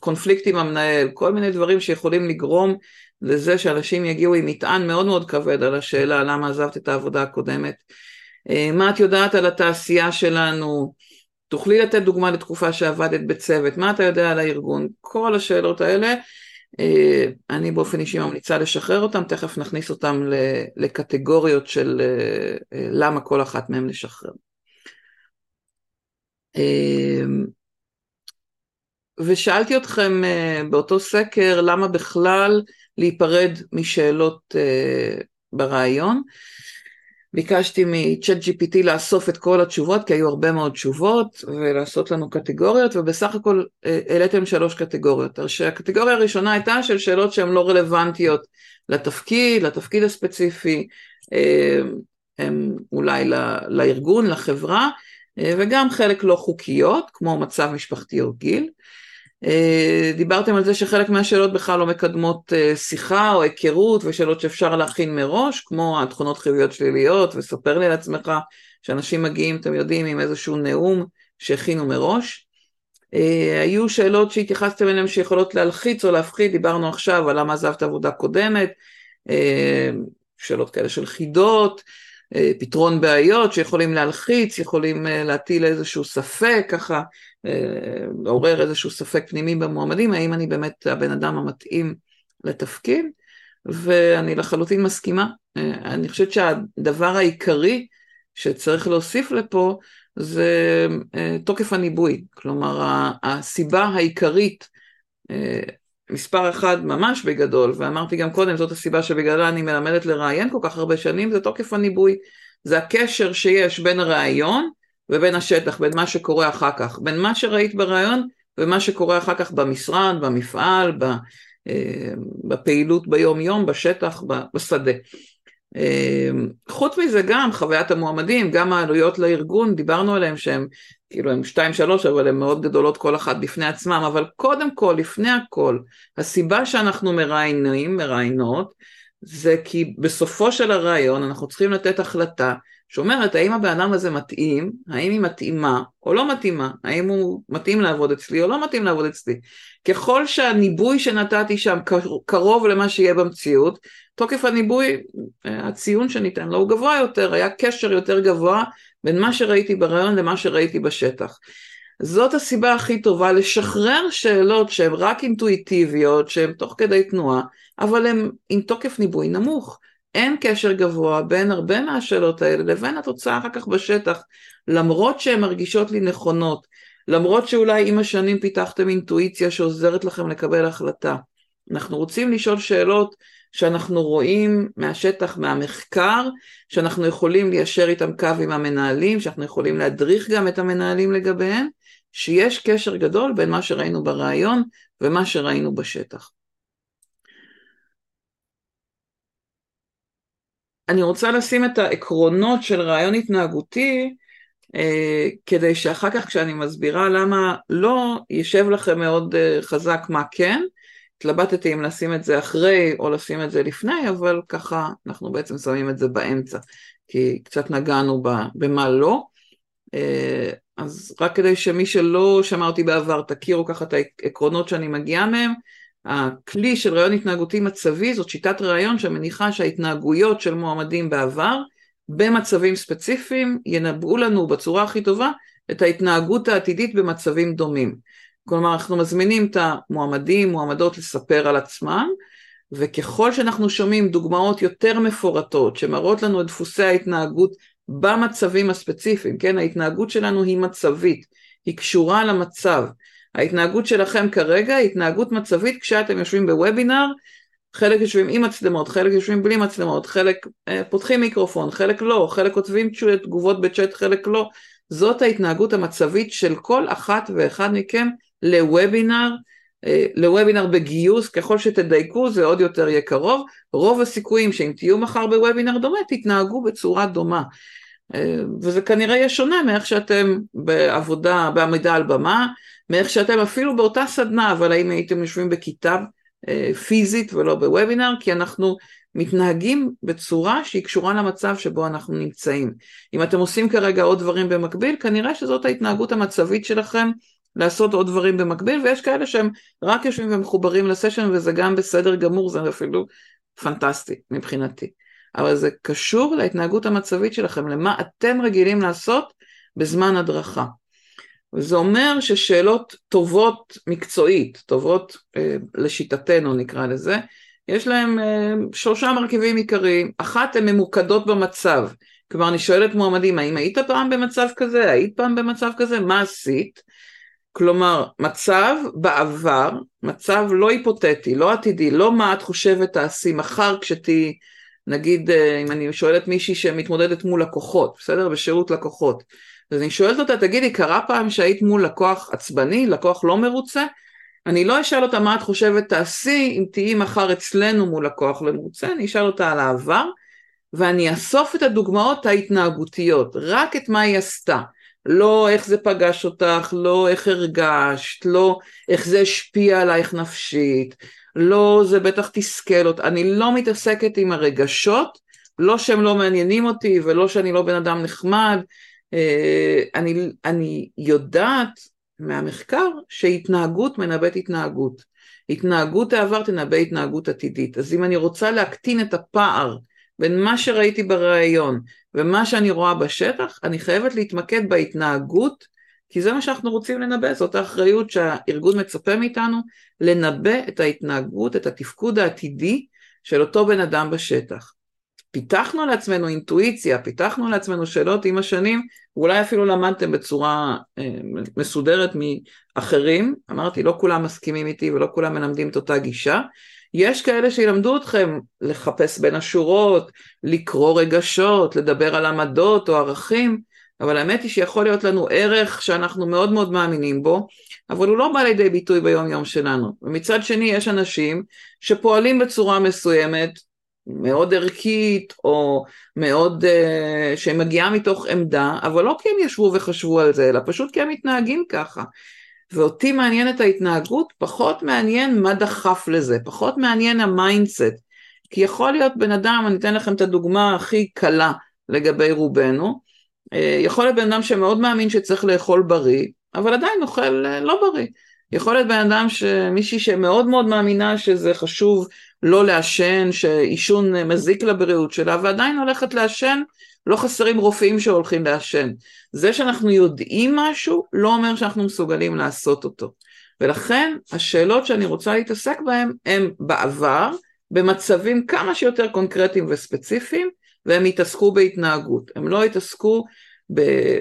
Speaker 1: קונפליקט עם המנהל, כל מיני דברים שיכולים לגרום לזה שאנשים יגיעו עם מטען מאוד מאוד כבד על השאלה למה עזבת את העבודה הקודמת. אה, מה את יודעת על התעשייה שלנו? תוכלי לתת דוגמה לתקופה שעבדת בצוות? מה אתה יודע על הארגון? כל השאלות האלה, אני באופן אישי ממליצה לשחרר אותם, תכף נכניס אותם לקטגוריות של למה כל אחת מהן לשחרר. ושאלתי אתכם באותו סקר למה בכלל להיפרד משאלות ברעיון. ביקשתי מ-chat GPT לאסוף את כל התשובות, כי היו הרבה מאוד תשובות, ולעשות לנו קטגוריות, ובסך הכל uh, העליתם שלוש קטגוריות. הקטגוריה הראשונה הייתה של שאלות שהן לא רלוונטיות לתפקיד, לתפקיד הספציפי, uh, הם אולי לארגון, לחברה, וגם חלק לא חוקיות, כמו מצב משפחתי או גיל. אה, דיברתם על זה שחלק מהשאלות בכלל לא מקדמות אה, שיחה או היכרות ושאלות שאפשר להכין מראש, כמו התכונות חיוביות שליליות, וספר לי על עצמך שאנשים מגיעים, אתם יודעים, עם איזשהו נאום שהכינו מראש. אה, היו שאלות שהתייחסתם אליהן שיכולות להלחיץ או להפחיד, דיברנו עכשיו על למה עזבת עבודה קודמת, שאלות כאלה של חידות, פתרון בעיות שיכולים להלחיץ, יכולים להטיל איזשהו ספק ככה, לעורר איזשהו ספק פנימי במועמדים, האם אני באמת הבן אדם המתאים לתפקיד, ואני לחלוטין מסכימה. אני חושבת שהדבר העיקרי שצריך להוסיף לפה זה אה, תוקף הניבוי, כלומר הסיבה העיקרית, אה, מספר אחד ממש בגדול, ואמרתי גם קודם, זאת הסיבה שבגללה אני מלמדת לראיין כל כך הרבה שנים, זה תוקף הניבוי. זה הקשר שיש בין הראיון ובין השטח, בין מה שקורה אחר כך, בין מה שראית בריאיון ומה שקורה אחר כך במשרד, במפעל, אה, בפעילות ביום יום, בשטח, בשדה. אה, חוץ מזה גם חוויית המועמדים, גם העלויות לארגון, דיברנו עליהם שהם כאילו הם שתיים שלוש אבל הן מאוד גדולות כל אחת בפני עצמם, אבל קודם כל, לפני הכל, הסיבה שאנחנו מראיינים, מראיינות, זה כי בסופו של הראיון אנחנו צריכים לתת החלטה שאומרת האם הבן אדם הזה מתאים, האם היא מתאימה או לא מתאימה, האם הוא מתאים לעבוד אצלי או לא מתאים לעבוד אצלי. ככל שהניבוי שנתתי שם קרוב למה שיהיה במציאות, תוקף הניבוי, הציון שניתן לו הוא גבוה יותר, היה קשר יותר גבוה בין מה שראיתי ברעיון למה שראיתי בשטח. זאת הסיבה הכי טובה לשחרר שאלות שהן רק אינטואיטיביות, שהן תוך כדי תנועה, אבל הן עם תוקף ניבוי נמוך. אין קשר גבוה בין הרבה מהשאלות האלה לבין התוצאה אחר כך בשטח, למרות שהן מרגישות לי נכונות, למרות שאולי עם השנים פיתחתם אינטואיציה שעוזרת לכם לקבל החלטה. אנחנו רוצים לשאול שאלות שאנחנו רואים מהשטח, מהמחקר, שאנחנו יכולים ליישר איתם קו עם המנהלים, שאנחנו יכולים להדריך גם את המנהלים לגביהם, שיש קשר גדול בין מה שראינו בריאיון ומה שראינו בשטח. אני רוצה לשים את העקרונות של רעיון התנהגותי, אה, כדי שאחר כך כשאני מסבירה למה לא, יישב לכם מאוד אה, חזק מה כן. התלבטתי אם לשים את זה אחרי או לשים את זה לפני, אבל ככה אנחנו בעצם שמים את זה באמצע, כי קצת נגענו במה לא. אה, אז רק כדי שמי שלא שמע אותי בעבר תכירו ככה את העקרונות שאני מגיעה מהם, הכלי של רעיון התנהגותי מצבי זאת שיטת רעיון שמניחה שההתנהגויות של מועמדים בעבר במצבים ספציפיים ינבאו לנו בצורה הכי טובה את ההתנהגות העתידית במצבים דומים. כלומר אנחנו מזמינים את המועמדים, מועמדות לספר על עצמם וככל שאנחנו שומעים דוגמאות יותר מפורטות שמראות לנו את דפוסי ההתנהגות במצבים הספציפיים, כן, ההתנהגות שלנו היא מצבית, היא קשורה למצב, ההתנהגות שלכם כרגע היא התנהגות מצבית כשאתם יושבים בוובינר, חלק יושבים עם מצלמות, חלק יושבים בלי מצלמות, חלק אה, פותחים מיקרופון, חלק לא, חלק כותבים תגובות בצ'אט, חלק לא, זאת ההתנהגות המצבית של כל אחת ואחד מכם לוובינר, אה, לוובינר בגיוס, ככל שתדייקו זה עוד יותר יהיה קרוב, רוב הסיכויים שאם תהיו מחר בוובינר דומה תתנהגו בצורה דומה. אה, וזה כנראה יהיה שונה מאיך שאתם בעבודה, בעמידה על במה, מאיך שאתם אפילו באותה סדנה, אבל האם הייתם יושבים בכיתה אה, פיזית ולא בוובינר, כי אנחנו מתנהגים בצורה שהיא קשורה למצב שבו אנחנו נמצאים. אם אתם עושים כרגע עוד דברים במקביל, כנראה שזאת ההתנהגות המצבית שלכם לעשות עוד דברים במקביל, ויש כאלה שהם רק יושבים ומחוברים לסשן, וזה גם בסדר גמור, זה אפילו פנטסטי מבחינתי. אבל זה קשור להתנהגות המצבית שלכם, למה אתם רגילים לעשות בזמן הדרכה. וזה אומר ששאלות טובות מקצועית, טובות אה, לשיטתנו נקרא לזה, יש להם אה, שלושה מרכיבים עיקריים. אחת, הן ממוקדות במצב. כלומר, אני שואלת מועמדים, האם היית פעם במצב כזה? היית פעם במצב כזה? מה עשית? כלומר, מצב בעבר, מצב לא היפותטי, לא עתידי, לא מה את חושבת תעשי מחר כשתהיי, נגיד, אה, אם אני שואלת מישהי שמתמודדת מול לקוחות, בסדר? בשירות לקוחות. אז אני שואלת אותה, תגידי, קרה פעם שהיית מול לקוח עצבני, לקוח לא מרוצה? אני לא אשאל אותה מה את חושבת תעשי אם תהיי מחר אצלנו מול לקוח לא מרוצה, אני אשאל אותה על העבר, ואני אאסוף את הדוגמאות ההתנהגותיות, רק את מה היא עשתה. לא איך זה פגש אותך, לא איך הרגשת, לא איך זה השפיע עלייך נפשית, לא זה בטח תסכל אותך, אני לא מתעסקת עם הרגשות, לא שהם לא מעניינים אותי ולא שאני לא בן אדם נחמד, אה, אני, אני יודעת מהמחקר שהתנהגות מנבאת התנהגות. התנהגות העבר תנבא התנהגות עתידית. אז אם אני רוצה להקטין את הפער בין מה שראיתי בריאיון ומה שאני רואה בשטח, אני חייבת להתמקד בהתנהגות, כי זה מה שאנחנו רוצים לנבא, זאת האחריות שהארגון מצפה מאיתנו, לנבא את ההתנהגות, את התפקוד העתידי של אותו בן אדם בשטח. פיתחנו לעצמנו אינטואיציה, פיתחנו לעצמנו שאלות עם השנים, ואולי אפילו למדתם בצורה אה, מסודרת מאחרים, אמרתי לא כולם מסכימים איתי ולא כולם מלמדים את אותה גישה, יש כאלה שילמדו אתכם לחפש בין השורות, לקרוא רגשות, לדבר על עמדות או ערכים, אבל האמת היא שיכול להיות לנו ערך שאנחנו מאוד מאוד מאמינים בו, אבל הוא לא בא לידי ביטוי ביום יום שלנו. ומצד שני יש אנשים שפועלים בצורה מסוימת, מאוד ערכית, או מאוד, uh, שמגיעה מתוך עמדה, אבל לא כי הם ישבו וחשבו על זה, אלא פשוט כי הם מתנהגים ככה. ואותי מעניינת ההתנהגות, פחות מעניין מה דחף לזה, פחות מעניין ה mindset. כי יכול להיות בן אדם, אני אתן לכם את הדוגמה הכי קלה לגבי רובנו, אה, יכול להיות בן אדם שמאוד מאמין שצריך לאכול בריא, אבל עדיין אוכל אה, לא בריא. יכול להיות בן אדם שמישהי שמאוד מאוד מאמינה שזה חשוב לא לעשן, שעישון מזיק לבריאות שלה, ועדיין הולכת לעשן, לא חסרים רופאים שהולכים לעשן. זה שאנחנו יודעים משהו, לא אומר שאנחנו מסוגלים לעשות אותו. ולכן השאלות שאני רוצה להתעסק בהן הן בעבר, במצבים כמה שיותר קונקרטיים וספציפיים, והם יתעסקו בהתנהגות. הם לא יתעסקו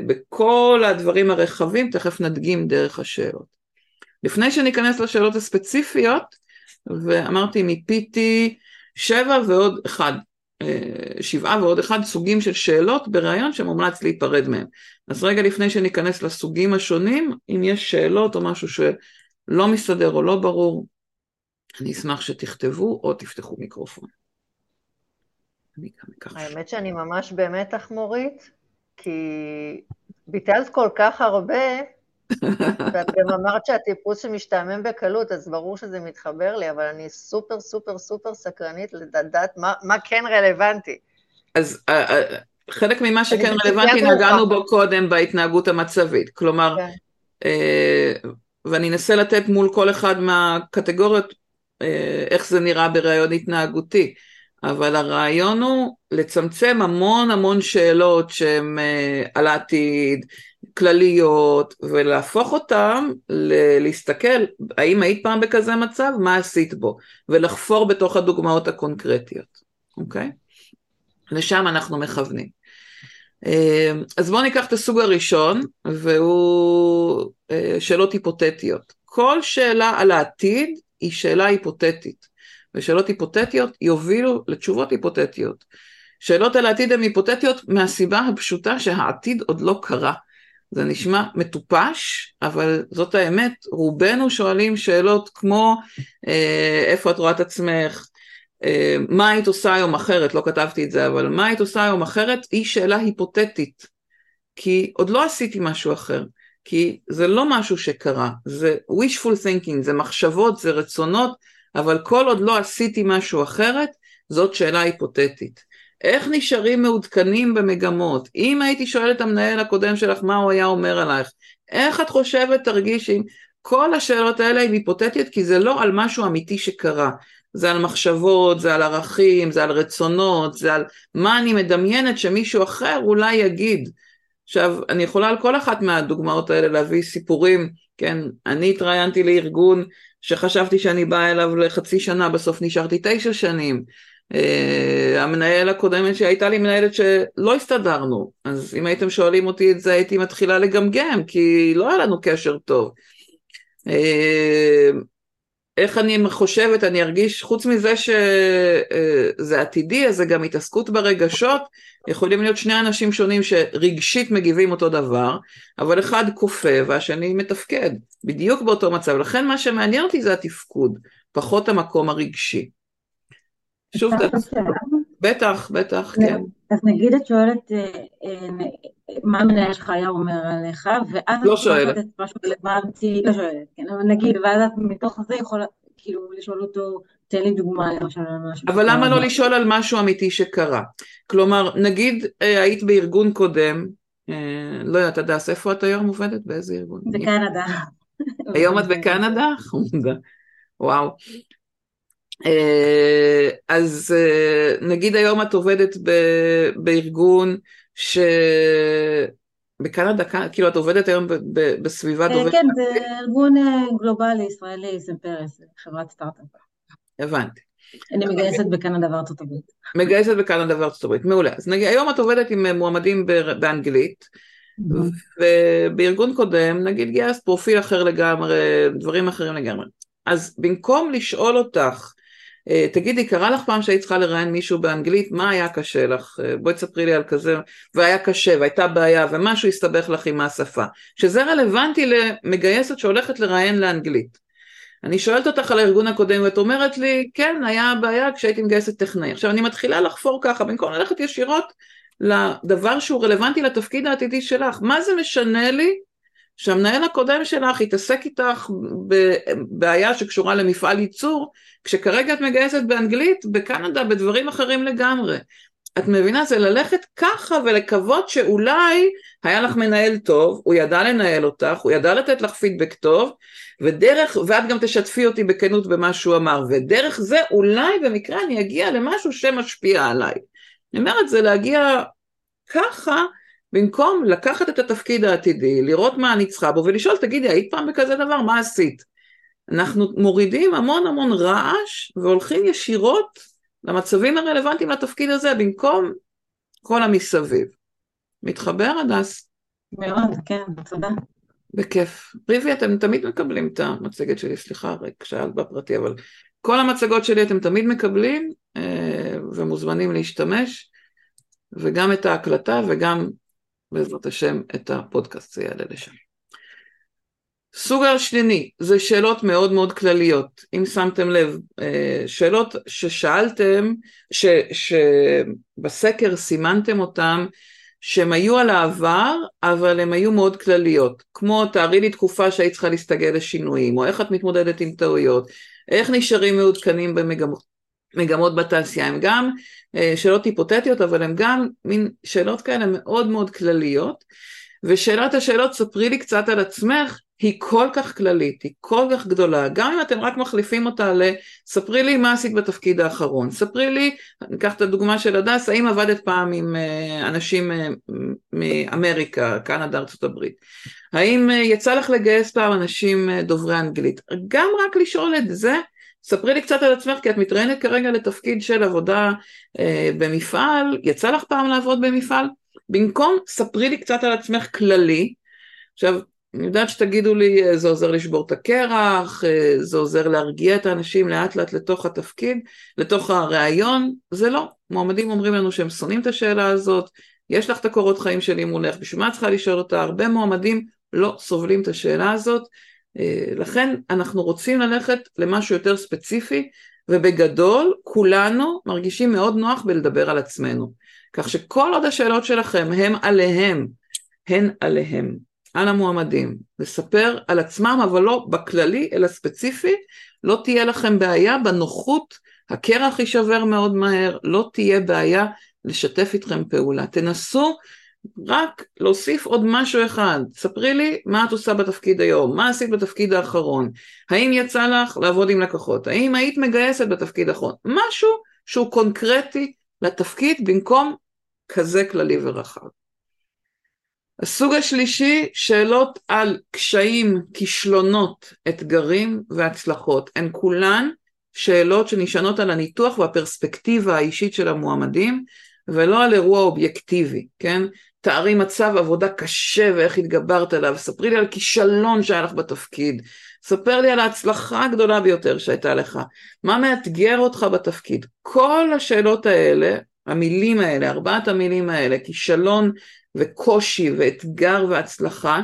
Speaker 1: בכל הדברים הרחבים, תכף נדגים דרך השאלות. לפני שניכנס לשאלות הספציפיות, ואמרתי מיפיתי שבע ועוד אחד, שבעה ועוד אחד סוגים של שאלות בריאיון שמומלץ להיפרד מהם. אז רגע לפני שניכנס לסוגים השונים, אם יש שאלות או משהו שלא מסתדר או לא ברור, אני אשמח שתכתבו או תפתחו מיקרופון.
Speaker 4: האמת שאני ממש במתח מורית, כי ביטלת כל כך הרבה, ואת גם אמרת שהטיפוס שמשתעמם בקלות, אז ברור שזה מתחבר לי, אבל אני סופר סופר סופר סקרנית לדעת מה, מה כן רלוונטי.
Speaker 1: אז uh, uh, חלק ממה שכן רלוונטי נגענו בו קודם בהתנהגות המצבית. כלומר, כן. uh, ואני אנסה לתת מול כל אחד מהקטגוריות איך זה נראה בראיון התנהגותי. אבל הרעיון הוא לצמצם המון המון שאלות שהן על העתיד, כלליות, ולהפוך אותן להסתכל, האם היית פעם בכזה מצב, מה עשית בו, ולחפור בתוך הדוגמאות הקונקרטיות, אוקיי? לשם אנחנו מכוונים. אה, אז בואו ניקח את הסוג הראשון, והוא אה, שאלות היפותטיות. כל שאלה על העתיד היא שאלה היפותטית, ושאלות היפותטיות יובילו לתשובות היפותטיות. שאלות על העתיד הן היפותטיות מהסיבה הפשוטה שהעתיד עוד לא קרה. זה נשמע מטופש, אבל זאת האמת, רובנו שואלים שאלות כמו אה, איפה את רואה את עצמך, אה, מה היית עושה היום אחרת, לא כתבתי את זה, אבל מה היית עושה היום אחרת, היא שאלה היפותטית, כי עוד לא עשיתי משהו אחר, כי זה לא משהו שקרה, זה wishful thinking, זה מחשבות, זה רצונות, אבל כל עוד לא עשיתי משהו אחרת, זאת שאלה היפותטית. איך נשארים מעודכנים במגמות? אם הייתי שואל את המנהל הקודם שלך מה הוא היה אומר עלייך, איך את חושבת תרגישי? כל השאלות האלה הן היפותטיות כי זה לא על משהו אמיתי שקרה. זה על מחשבות, זה על ערכים, זה על רצונות, זה על מה אני מדמיינת שמישהו אחר אולי יגיד. עכשיו, אני יכולה על כל אחת מהדוגמאות האלה להביא סיפורים, כן, אני התראיינתי לארגון שחשבתי שאני באה אליו לחצי שנה, בסוף נשארתי תשע שנים. Uh, המנהל הקודמת שהייתה לי מנהלת שלא הסתדרנו, אז אם הייתם שואלים אותי את זה הייתי מתחילה לגמגם, כי לא היה לנו קשר טוב. Uh, איך אני חושבת, אני ארגיש, חוץ מזה שזה אה, עתידי, אז זה גם התעסקות ברגשות, יכולים להיות שני אנשים שונים שרגשית מגיבים אותו דבר, אבל אחד כופה והשני מתפקד, בדיוק באותו מצב. לכן מה שמעניין אותי זה התפקוד, פחות המקום הרגשי. שוב, בטח, בטח, כן.
Speaker 5: אז נגיד את שואלת אה, אה, מה המנהל שלך היה אומר עליך, ואז
Speaker 1: לא שואלת.
Speaker 5: משהו רלוונטי, לא שואלת, כן, אבל נגיד, ואז את מתוך זה יכולה כאילו לשאול אותו, תן לי דוגמה למשל על משהו.
Speaker 1: אבל למה לא לשאול על משהו אמיתי שקרה? כלומר, נגיד אה, היית בארגון קודם, לא יודעת, הדס, איפה את היום עובדת? באיזה ארגון?
Speaker 5: בקנדה.
Speaker 1: היום את בקנדה? חמודה. וואו. אה, אז אה, נגיד היום את עובדת בארגון ש... בקנדה, כאילו את עובדת היום בסביבה
Speaker 5: אה, דוברת... כן, זה ארגון גלובלי ישראלי, סמפרס, חברת סטארט-אפ.
Speaker 1: הבנתי.
Speaker 5: אני מגייסת בקנדה וארצות הברית.
Speaker 1: מגייסת בקנדה וארצות הברית, מעולה. אז נגיד, היום את עובדת עם מועמדים באנגלית, ובארגון קודם, נגיד גייסת פרופיל אחר לגמרי, דברים אחרים לגמרי. אז במקום לשאול אותך, תגידי, קרה לך פעם שהיית צריכה לראיין מישהו באנגלית, מה היה קשה לך? אה, בואי תספרי לי על כזה, והיה קשה, והייתה בעיה, ומשהו הסתבך לך עם השפה. שזה רלוונטי למגייסת שהולכת לראיין לאנגלית. אני שואלת אותך על הארגון הקודם, ואת אומרת לי, כן, היה בעיה כשהייתי מגייסת טכנאי. עכשיו, אני מתחילה לחפור ככה, במקום ללכת ישירות לדבר שהוא רלוונטי לתפקיד העתידי שלך. מה זה משנה לי שהמנהל הקודם שלך יתעסק איתך בבעיה שקשורה למפעל ייצור, כשכרגע את מגייסת באנגלית, בקנדה, בדברים אחרים לגמרי. את מבינה? זה ללכת ככה ולקוות שאולי היה לך מנהל טוב, הוא ידע לנהל אותך, הוא ידע לתת לך פידבק טוב, ודרך, ואת גם תשתפי אותי בכנות במה שהוא אמר, ודרך זה אולי במקרה אני אגיע למשהו שמשפיע עליי. אני אומרת, זה להגיע ככה במקום לקחת את התפקיד העתידי, לראות מה אני צריכה בו ולשאול, תגידי, היית פעם בכזה דבר? מה עשית? אנחנו מורידים המון המון רעש והולכים ישירות למצבים הרלוונטיים לתפקיד הזה, במקום כל המסביב. מתחבר, הדס?
Speaker 5: מאוד, כן, תודה.
Speaker 1: בכיף. ריבי, אתם תמיד מקבלים את המצגת שלי, סליחה, רק שאלת בפרטי, אבל כל המצגות שלי אתם תמיד מקבלים אה, ומוזמנים להשתמש, וגם את ההקלטה וגם בעזרת השם, את הפודקאסט, זה יעלה לשם. סוג השני זה שאלות מאוד מאוד כלליות, אם שמתם לב, אה, שאלות ששאלתם, ש, שבסקר סימנתם אותם, שהם היו על העבר, אבל הם היו מאוד כלליות, כמו תארי לי תקופה שהיית צריכה להסתגל לשינויים, או איך את מתמודדת עם טעויות, איך נשארים מעודכנים במגמות בתעשייה, הם גם שאלות היפותטיות, אבל הן גם מין שאלות כאלה מאוד מאוד כלליות, ושאלת השאלות, ספרי לי קצת על עצמך, היא כל כך כללית, היא כל כך גדולה, גם אם אתם רק מחליפים אותה ל... ספרי לי מה עשית בתפקיד האחרון, ספרי לי, ניקח את הדוגמה של הדס, האם עבדת פעם עם אה, אנשים אה, מאמריקה, קנדה, ארצות הברית, האם יצא לך לגייס פעם אנשים דוברי אנגלית, גם רק לשאול את זה, ספרי לי קצת על עצמך, כי את מתראיינת כרגע לתפקיד של עבודה אה, במפעל, יצא לך פעם לעבוד במפעל? במקום, ספרי לי קצת על עצמך כללי. עכשיו, אני יודעת שתגידו לי, אה, זה עוזר לשבור את הקרח, אה, זה עוזר להרגיע את האנשים לאט לאט לתוך התפקיד, לתוך הראיון, זה לא. מועמדים אומרים לנו שהם שונאים את השאלה הזאת, יש לך את הקורות חיים שלי מולך, בשביל מה את צריכה לשאול אותה? הרבה מועמדים לא סובלים את השאלה הזאת, לכן אנחנו רוצים ללכת למשהו יותר ספציפי, ובגדול כולנו מרגישים מאוד נוח בלדבר על עצמנו. כך שכל עוד השאלות שלכם הם עליהם, הן עליהם, על המועמדים, לספר על עצמם, אבל לא בכללי, אלא ספציפי, לא תהיה לכם בעיה בנוחות, הקרח יישבר מאוד מהר, לא תהיה בעיה לשתף איתכם פעולה. תנסו רק להוסיף עוד משהו אחד, ספרי לי מה את עושה בתפקיד היום, מה עשית בתפקיד האחרון, האם יצא לך לעבוד עם לקוחות, האם היית מגייסת בתפקיד האחרון, משהו שהוא קונקרטי לתפקיד במקום כזה כללי ורחב. הסוג השלישי, שאלות על קשיים, כישלונות, אתגרים והצלחות. הן כולן שאלות שנשענות על הניתוח והפרספקטיבה האישית של המועמדים, ולא על אירוע אובייקטיבי, כן? תארי מצב עבודה קשה ואיך התגברת עליו, ספרי לי על כישלון שהיה לך בתפקיד, ספר לי על ההצלחה הגדולה ביותר שהייתה לך, מה מאתגר אותך בתפקיד. כל השאלות האלה, המילים האלה, ארבעת המילים האלה, כישלון וקושי ואתגר והצלחה,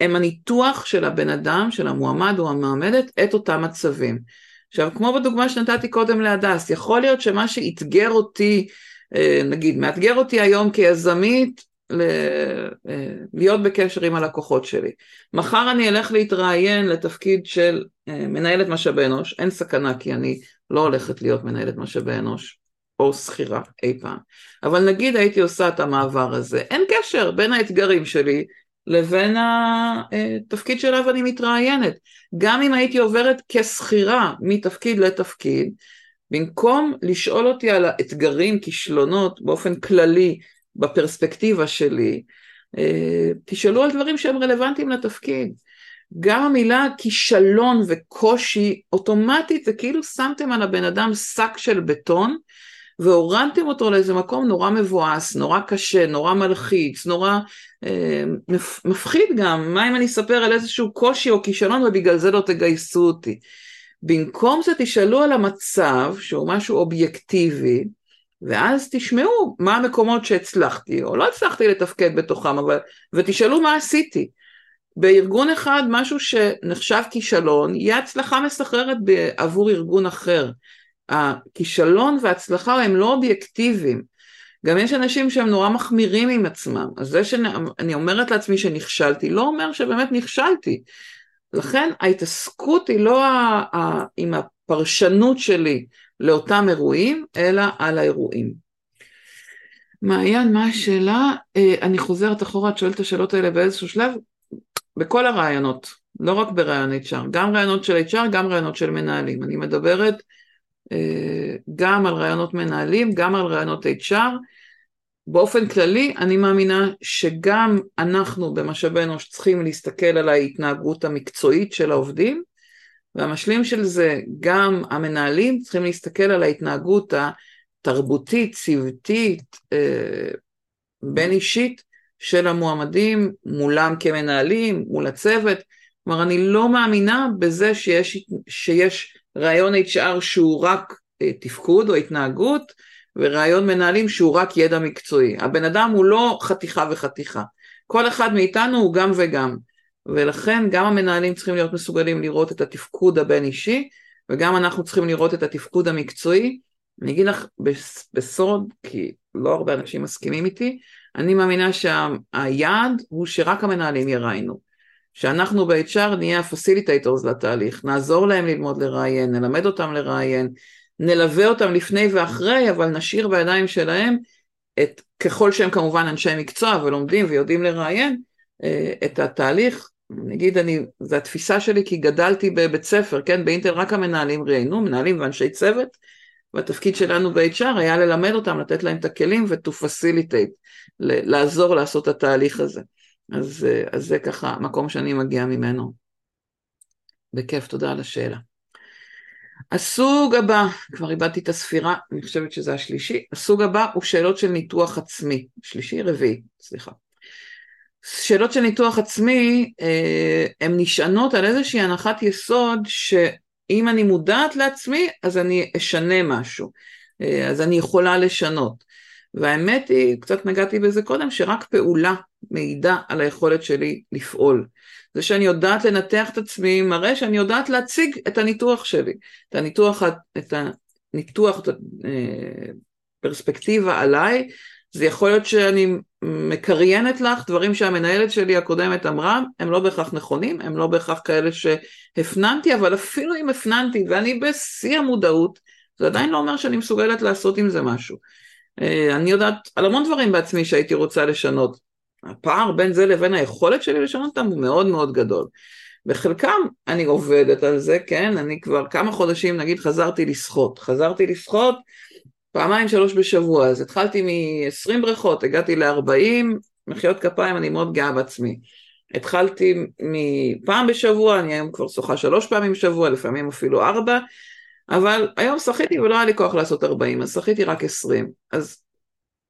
Speaker 1: הם הניתוח של הבן אדם, של המועמד או המעמדת, את אותם מצבים. עכשיו, כמו בדוגמה שנתתי קודם להדס, יכול להיות שמה שאתגר אותי נגיד, מאתגר אותי היום כיזמית ל- אה, להיות בקשר עם הלקוחות שלי. מחר אני אלך להתראיין לתפקיד של אה, מנהלת משאבי אנוש, אין סכנה כי אני לא הולכת להיות מנהלת משאבי אנוש או שכירה אי פעם. אבל נגיד הייתי עושה את המעבר הזה, אין קשר בין האתגרים שלי לבין התפקיד שאליו אני מתראיינת. גם אם הייתי עוברת כשכירה מתפקיד לתפקיד, במקום לשאול אותי על האתגרים, כישלונות, באופן כללי, בפרספקטיבה שלי, אה, תשאלו על דברים שהם רלוונטיים לתפקיד. גם המילה כישלון וקושי, אוטומטית זה כאילו שמתם על הבן אדם שק של בטון, והורדתם אותו לאיזה מקום נורא מבואס, נורא קשה, נורא מלחיץ, נורא אה, מפחיד גם, מה אם אני אספר על איזשהו קושי או כישלון ובגלל זה לא תגייסו אותי. במקום זה תשאלו על המצב, שהוא משהו אובייקטיבי, ואז תשמעו מה המקומות שהצלחתי, או לא הצלחתי לתפקד בתוכם, אבל, ותשאלו מה עשיתי. בארגון אחד משהו שנחשב כישלון, יהיה הצלחה מסחררת עבור ארגון אחר. הכישלון וההצלחה הם לא אובייקטיביים. גם יש אנשים שהם נורא מחמירים עם עצמם, אז זה שאני אומרת לעצמי שנכשלתי, לא אומר שבאמת נכשלתי. לכן ההתעסקות היא לא ה, ה, עם הפרשנות שלי לאותם אירועים, אלא על האירועים. מעיין, מה השאלה? אה, אני חוזרת אחורה, את שואלת את השאלות האלה באיזשהו שלב? בכל הרעיונות, לא רק ברעיון HR, גם רעיונות של HR, גם רעיונות של מנהלים. אני מדברת אה, גם על רעיונות מנהלים, גם על רעיונות HR, באופן כללי, אני מאמינה שגם אנחנו במשאבי אנוש צריכים להסתכל על ההתנהגות המקצועית של העובדים, והמשלים של זה, גם המנהלים צריכים להסתכל על ההתנהגות התרבותית, צוותית, אה, בין אישית של המועמדים מולם כמנהלים, מול הצוות. כלומר, אני לא מאמינה בזה שיש, שיש רעיון HR שהוא רק אה, תפקוד או התנהגות, ורעיון מנהלים שהוא רק ידע מקצועי. הבן אדם הוא לא חתיכה וחתיכה. כל אחד מאיתנו הוא גם וגם. ולכן גם המנהלים צריכים להיות מסוגלים לראות את התפקוד הבין אישי, וגם אנחנו צריכים לראות את התפקוד המקצועי. אני אגיד לך בסוד, כי לא הרבה אנשים מסכימים איתי, אני מאמינה שהיעד הוא שרק המנהלים יראיינו. שאנחנו ב-HR נהיה ה facilitators לתהליך, נעזור להם ללמוד לראיין, נלמד אותם לראיין, נלווה אותם לפני ואחרי, אבל נשאיר בידיים שלהם את, ככל שהם כמובן אנשי מקצוע ולומדים ויודעים לראיין, אה, את התהליך. נגיד, אני, זו התפיסה שלי כי גדלתי בבית ספר, כן, באינטל רק המנהלים ראיינו, מנהלים ואנשי צוות, והתפקיד שלנו ב-HR היה ללמד אותם, לתת להם את הכלים ו-to facilitate, לעזור לעשות את התהליך הזה. אז, אה, אז זה ככה המקום שאני מגיעה ממנו. בכיף, תודה על השאלה. הסוג הבא, כבר איבדתי את הספירה, אני חושבת שזה השלישי, הסוג הבא הוא שאלות של ניתוח עצמי, שלישי, רביעי, סליחה. שאלות של ניתוח עצמי, אה, הן נשענות על איזושהי הנחת יסוד שאם אני מודעת לעצמי, אז אני אשנה משהו, אה, אז אני יכולה לשנות. והאמת היא, קצת נגעתי בזה קודם, שרק פעולה מעידה על היכולת שלי לפעול. זה שאני יודעת לנתח את עצמי מראה שאני יודעת להציג את הניתוח שלי, את הניתוח, את הניתוח, את הפרספקטיבה עליי, זה יכול להיות שאני מקריינת לך דברים שהמנהלת שלי הקודמת אמרה, הם לא בהכרח נכונים, הם לא בהכרח כאלה שהפנמתי, אבל אפילו אם הפנמתי ואני בשיא המודעות, זה עדיין לא אומר שאני מסוגלת לעשות עם זה משהו. אה, אני יודעת על המון דברים בעצמי שהייתי רוצה לשנות. הפער בין זה לבין היכולת שלי לשנות אותם הוא מאוד מאוד גדול. וחלקם אני עובדת על זה, כן, אני כבר כמה חודשים נגיד חזרתי לשחות, חזרתי לשחות פעמיים שלוש בשבוע, אז התחלתי מ-20 בריכות, הגעתי ל-40, מחיאות כפיים, אני מאוד גאה בעצמי. התחלתי מפעם בשבוע, אני היום כבר שוחה שלוש פעמים בשבוע, לפעמים אפילו ארבע, אבל היום שחיתי ולא היה לי כוח לעשות 40, אז שחיתי רק 20. אז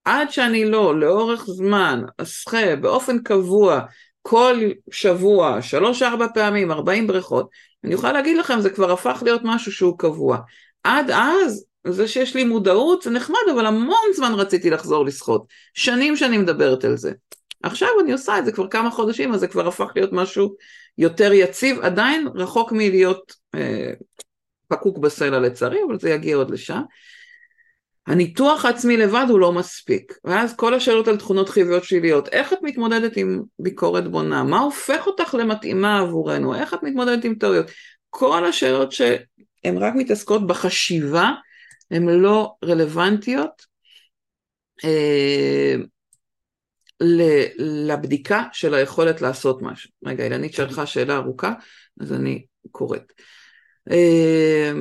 Speaker 1: עד שאני לא, לאורך זמן, אשחה באופן קבוע, כל שבוע, שלוש-ארבע פעמים, 40 בריכות, אני יכולה להגיד לכם, זה כבר הפך להיות משהו שהוא קבוע. עד אז, זה שיש לי מודעות זה נחמד, אבל המון זמן רציתי לחזור לשחות. שנים שאני מדברת על זה. עכשיו אני עושה את זה כבר כמה חודשים, אז זה כבר הפך להיות משהו יותר יציב, עדיין רחוק מלהיות אה, פקוק בסלע לצערי, אבל זה יגיע עוד לשם. הניתוח העצמי לבד הוא לא מספיק, ואז כל השאלות על תכונות חיוביות שליליות, איך את מתמודדת עם ביקורת בונה, מה הופך אותך למתאימה עבורנו, איך את מתמודדת עם טעויות, כל השאלות שהן רק מתעסקות בחשיבה, הן לא רלוונטיות אה, לבדיקה של היכולת לעשות משהו. רגע, אילנית שלחה שאלה ארוכה, אז אני קוראת. אה,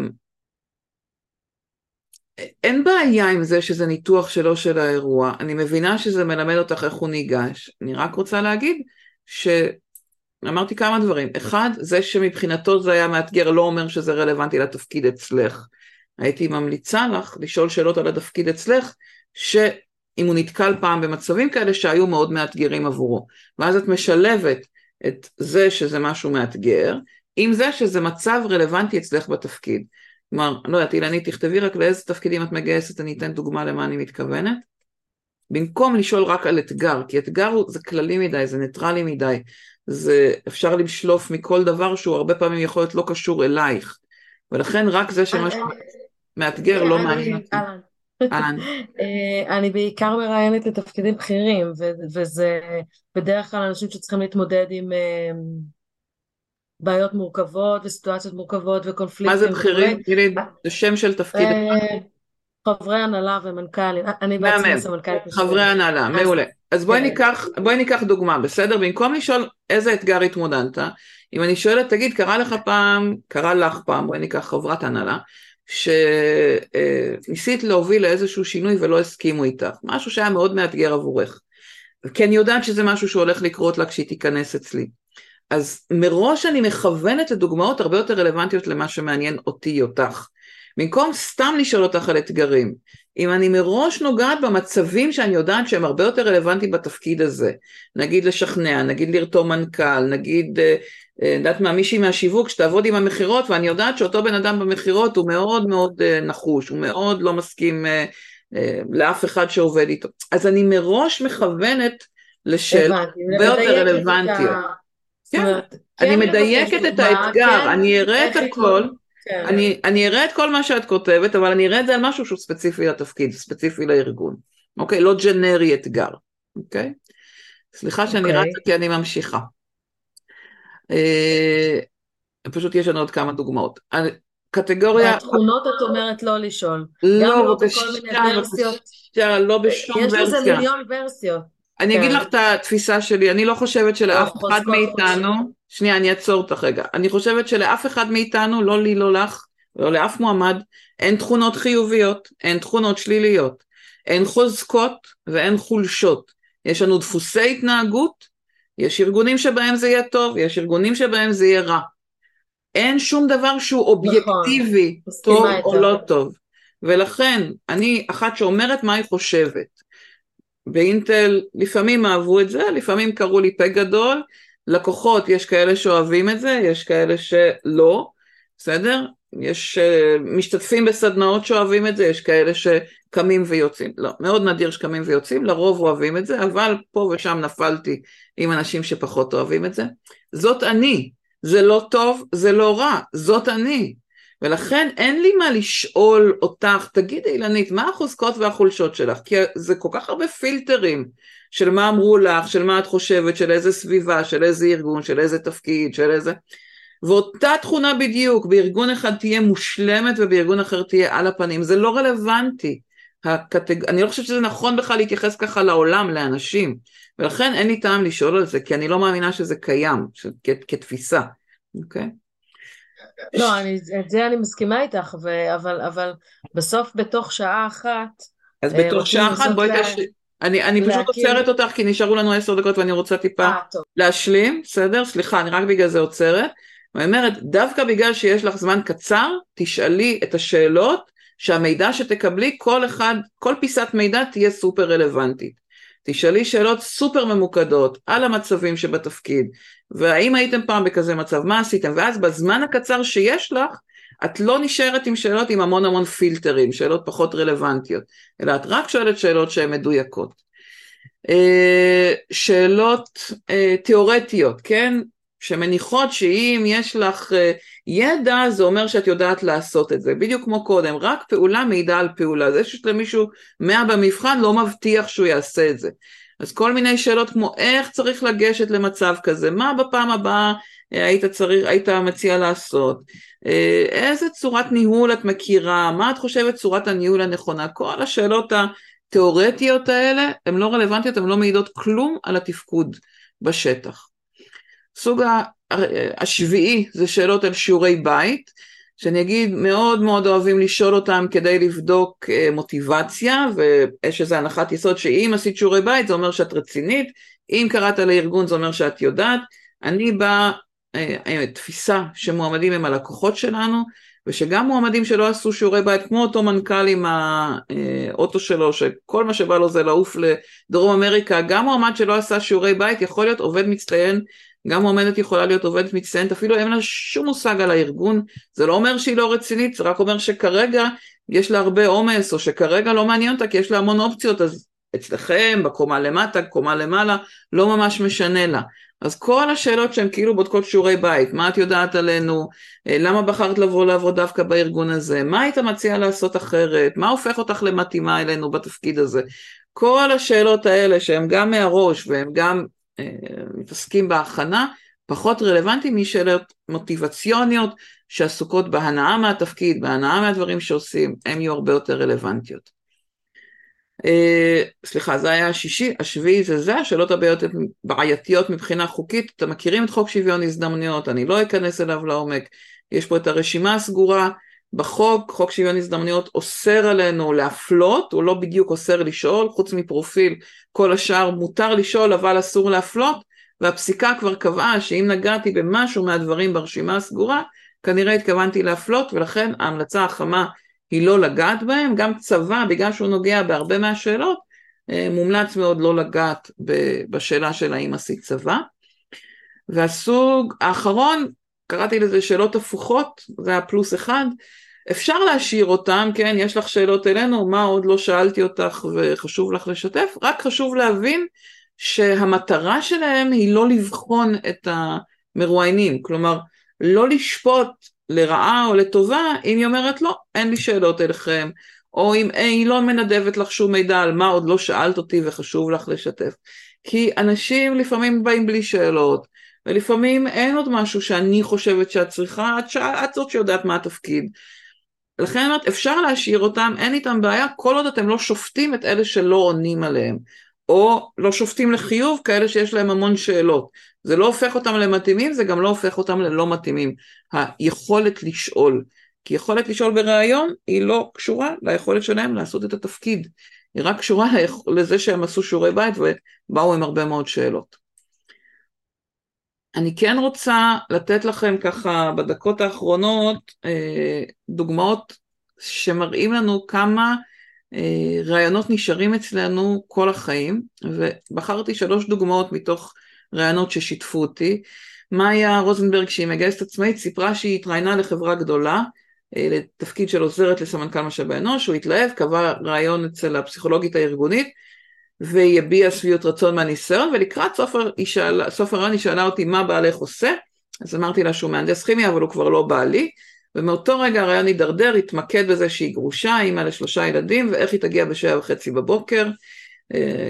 Speaker 1: אין בעיה עם זה שזה ניתוח שלו של האירוע, אני מבינה שזה מלמד אותך איך הוא ניגש, אני רק רוצה להגיד שאמרתי כמה דברים, אחד, זה שמבחינתו זה היה מאתגר לא אומר שזה רלוונטי לתפקיד אצלך, הייתי ממליצה לך לשאול שאלות על התפקיד אצלך, שאם הוא נתקל פעם במצבים כאלה שהיו מאוד מאתגרים עבורו, ואז את משלבת את זה שזה משהו מאתגר, עם זה שזה מצב רלוונטי אצלך בתפקיד. כלומר, לא יודעת, אילנית, תכתבי רק לאיזה תפקידים את מגייסת, אני אתן דוגמה למה אני מתכוונת. במקום לשאול רק על אתגר, כי אתגר זה כללי מדי, זה ניטרלי מדי, זה אפשר לשלוף מכל דבר שהוא הרבה פעמים יכול להיות לא קשור אלייך, ולכן רק זה שמשהו מאתגר לא מעניין אותי.
Speaker 6: אהלן. אה, אני בעיקר מראיינת לתפקידים בכירים, וזה בדרך כלל אנשים שצריכים להתמודד עם אה, בעיות מורכבות וסיטואציות מורכבות וקונפליקטים.
Speaker 1: מה זה בכירים? תגידי, זה שם של תפקיד. אה,
Speaker 6: חברי הנהלה ומנכ"לים, אני בעצמי סמנכ"לית.
Speaker 1: חברי הנהלה, מעולה. אז בואי כן. ניקח, בואי ניקח דוגמה, בסדר? במקום לשאול איזה אתגר התמודדת, אם אני שואלת, תגיד, קרה לך פעם, קרה לך פעם, בואי ניקח חברת הנהלה, שניסית להוביל לאיזשהו שינוי ולא הסכימו איתך, משהו שהיה מאוד מאתגר עבורך. כי אני יודעת שזה משהו שהולך לקרות לה כשהיא תיכנס אצלי. אז מראש אני מכוונת לדוגמאות הרבה יותר רלוונטיות למה שמעניין אותי אותך. במקום סתם לשאול אותך על אתגרים, אם אני מראש נוגעת במצבים שאני יודעת שהם הרבה יותר רלוונטיים בתפקיד הזה, נגיד לשכנע, נגיד לרתום מנכ"ל, נגיד, אה, אה, יודעת מה, מישהי מהשיווק שתעבוד עם המכירות, ואני יודעת שאותו בן אדם במכירות הוא מאוד מאוד אה, נחוש, הוא מאוד לא מסכים לאף אחד שעובד איתו. אז אני מראש מכוונת לשאלות הרבה יותר רלוונטיות. כן, אני כן מדייקת את האתגר, כן, אני אראה את הכל, כן. אני, אני אראה את כל מה שאת כותבת, אבל אני אראה את זה על משהו שהוא ספציפי לתפקיד, ספציפי לארגון, אוקיי? לא ג'נרי אתגר, אוקיי? סליחה שאני אוקיי. רצה כי אני ממשיכה. אה, פשוט יש לנו עוד כמה דוגמאות. קטגוריה...
Speaker 6: התכונות את אומרת לא לשאול.
Speaker 1: לא, בבקשה, בבקשה, לא בשום ורסיה.
Speaker 6: יש לזה מיליון ורסיות.
Speaker 1: אני כן. אגיד לך את התפיסה שלי, אני לא חושבת שלאף אחד מאיתנו, שנייה אני אעצור אותך רגע, אני חושבת שלאף אחד מאיתנו, לא לי, לא לך, לא לאף מועמד, אין תכונות חיוביות, אין תכונות שליליות, אין חוזקות ואין חולשות, יש לנו דפוסי התנהגות, יש ארגונים שבהם זה יהיה טוב, יש ארגונים שבהם זה יהיה רע. אין שום דבר שהוא נכון. אובייקטיבי, נכון, טוב או לא טוב. ולכן, אני אחת שאומרת מה היא חושבת. באינטל לפעמים אהבו את זה, לפעמים קראו לי פה גדול, לקוחות יש כאלה שאוהבים את זה, יש כאלה שלא, בסדר? יש uh, משתתפים בסדנאות שאוהבים את זה, יש כאלה שקמים ויוצאים, לא, מאוד נדיר שקמים ויוצאים, לרוב אוהבים את זה, אבל פה ושם נפלתי עם אנשים שפחות אוהבים את זה. זאת אני, זה לא טוב, זה לא רע, זאת אני. ולכן אין לי מה לשאול אותך, תגידי אילנית, מה החוזקות והחולשות שלך? כי זה כל כך הרבה פילטרים של מה אמרו לך, של מה את חושבת, של איזה סביבה, של איזה ארגון, של איזה תפקיד, של איזה... ואותה תכונה בדיוק, בארגון אחד תהיה מושלמת ובארגון אחר תהיה על הפנים, זה לא רלוונטי. הקטג... אני לא חושבת שזה נכון בכלל להתייחס ככה לעולם, לאנשים, ולכן אין לי טעם לשאול על זה, כי אני לא מאמינה שזה קיים, ש... כ... כתפיסה, אוקיי?
Speaker 6: לא, אני, את זה אני מסכימה איתך, ו... אבל, אבל בסוף בתוך שעה אחת...
Speaker 1: אז בתוך שעה אחת בואי לה... תש... אני, אני להקים... פשוט עוצרת אותך כי נשארו לנו עשר דקות ואני רוצה טיפה 아, להשלים, בסדר? סליחה, אני רק בגלל זה עוצרת. אני אומרת, דווקא בגלל שיש לך זמן קצר, תשאלי את השאלות שהמידע שתקבלי, כל אחד, כל פיסת מידע תהיה סופר רלוונטית. תשאלי שאלות סופר ממוקדות על המצבים שבתפקיד, והאם הייתם פעם בכזה מצב, מה עשיתם, ואז בזמן הקצר שיש לך, את לא נשארת עם שאלות עם המון המון פילטרים, שאלות פחות רלוונטיות, אלא את רק שואלת שאלות שהן מדויקות. אה, שאלות אה, תיאורטיות, כן? שמניחות שאם יש לך אה, ידע זה אומר שאת יודעת לעשות את זה, בדיוק כמו קודם, רק פעולה מעידה על פעולה, זה שיש למישהו מאה במבחן לא מבטיח שהוא יעשה את זה. אז כל מיני שאלות כמו איך צריך לגשת למצב כזה, מה בפעם הבאה אה, היית, צריך, היית מציע לעשות, אה, איזה צורת ניהול את מכירה, מה את חושבת צורת הניהול הנכונה, כל השאלות התיאורטיות האלה הן לא רלוונטיות, הן לא מעידות כלום על התפקוד בשטח. סוג השביעי זה שאלות על שיעורי בית, שאני אגיד מאוד מאוד אוהבים לשאול אותם כדי לבדוק אה, מוטיבציה, ויש איזו הנחת יסוד שאם עשית שיעורי בית זה אומר שאת רצינית, אם קראת לארגון זה אומר שאת יודעת, אני באה אה, אה, תפיסה שמועמדים הם הלקוחות שלנו, ושגם מועמדים שלא עשו שיעורי בית, כמו אותו מנכ"ל עם האוטו שלו, שכל מה שבא לו זה לעוף לדרום אמריקה, גם מועמד שלא עשה שיעורי בית יכול להיות עובד מצטיין גם מועמדת יכולה להיות עובדת מצטיינת, אפילו אין לה שום מושג על הארגון, זה לא אומר שהיא לא רצינית, זה רק אומר שכרגע יש לה הרבה עומס, או שכרגע לא מעניין אותה כי יש לה המון אופציות, אז אצלכם, בקומה למטה, קומה למעלה, לא ממש משנה לה. אז כל השאלות שהן כאילו בודקות שיעורי בית, מה את יודעת עלינו, אה, למה בחרת לבוא לעבוד דווקא בארגון הזה, מה היית מציע לעשות אחרת, מה הופך אותך למתאימה אלינו בתפקיד הזה, כל השאלות האלה שהן גם מהראש והן גם מתעסקים בהכנה, פחות רלוונטי משאלות מוטיבציוניות שעסוקות בהנאה מהתפקיד, בהנאה מהדברים שעושים, הן יהיו הרבה יותר רלוונטיות. Uh, סליחה, זה היה השישי, השביעי זה זה, השאלות הבעייתיות מבחינה חוקית, אתם מכירים את חוק שוויון הזדמנויות, אני לא אכנס אליו לעומק, יש פה את הרשימה הסגורה, בחוק, חוק שוויון הזדמנויות אוסר עלינו להפלות, הוא לא בדיוק אוסר לשאול, חוץ מפרופיל, כל השאר מותר לשאול אבל אסור להפלות, והפסיקה כבר קבעה שאם נגעתי במשהו מהדברים ברשימה הסגורה, כנראה התכוונתי להפלות, ולכן ההמלצה החמה היא לא לגעת בהם, גם צבא, בגלל שהוא נוגע בהרבה מהשאלות, אה, מומלץ מאוד לא לגעת בשאלה של האם עשית צבא. והסוג האחרון, קראתי לזה שאלות הפוכות, זה היה פלוס אחד, אפשר להשאיר אותם, כן, יש לך שאלות אלינו, מה עוד לא שאלתי אותך וחשוב לך לשתף, רק חשוב להבין שהמטרה שלהם היא לא לבחון את המרואיינים, כלומר, לא לשפוט לרעה או לטובה אם היא אומרת לא, אין לי שאלות אליכם, או אם היא לא מנדבת לך שום מידע על מה עוד לא שאלת אותי וחשוב לך לשתף. כי אנשים לפעמים באים בלי שאלות, ולפעמים אין עוד משהו שאני חושבת שאת צריכה, את, את זאת שיודעת מה התפקיד. לכן אומרת, אפשר להשאיר אותם, אין איתם בעיה, כל עוד אתם לא שופטים את אלה שלא עונים עליהם, או לא שופטים לחיוב כאלה שיש להם המון שאלות. זה לא הופך אותם למתאימים, זה גם לא הופך אותם ללא מתאימים. היכולת לשאול, כי יכולת לשאול בריאיון היא לא קשורה ליכולת שלהם לעשות את התפקיד, היא רק קשורה לזה שהם עשו שיעורי בית ובאו עם הרבה מאוד שאלות. אני כן רוצה לתת לכם ככה בדקות האחרונות אה, דוגמאות שמראים לנו כמה אה, רעיונות נשארים אצלנו כל החיים, ובחרתי שלוש דוגמאות מתוך רעיונות ששיתפו אותי. מאיה רוזנברג, שהיא מגייסת עצמאית, סיפרה שהיא התראיינה לחברה גדולה, אה, לתפקיד של עוזרת לסמנכ"ל משאבי אנוש, הוא התלהב, קבע רעיון אצל הפסיכולוגית הארגונית, והיא הביעה שביעות רצון מהניסיון, ולקראת סוף, הרעיון היא שאלה אותי מה בעלך עושה, אז אמרתי לה שהוא מהנדס כימיה, אבל הוא כבר לא בעלי, ומאותו רגע הרעיון הידרדר, התמקד בזה שהיא גרושה, אימא לשלושה ילדים, ואיך היא תגיע בשבע וחצי בבוקר, אה,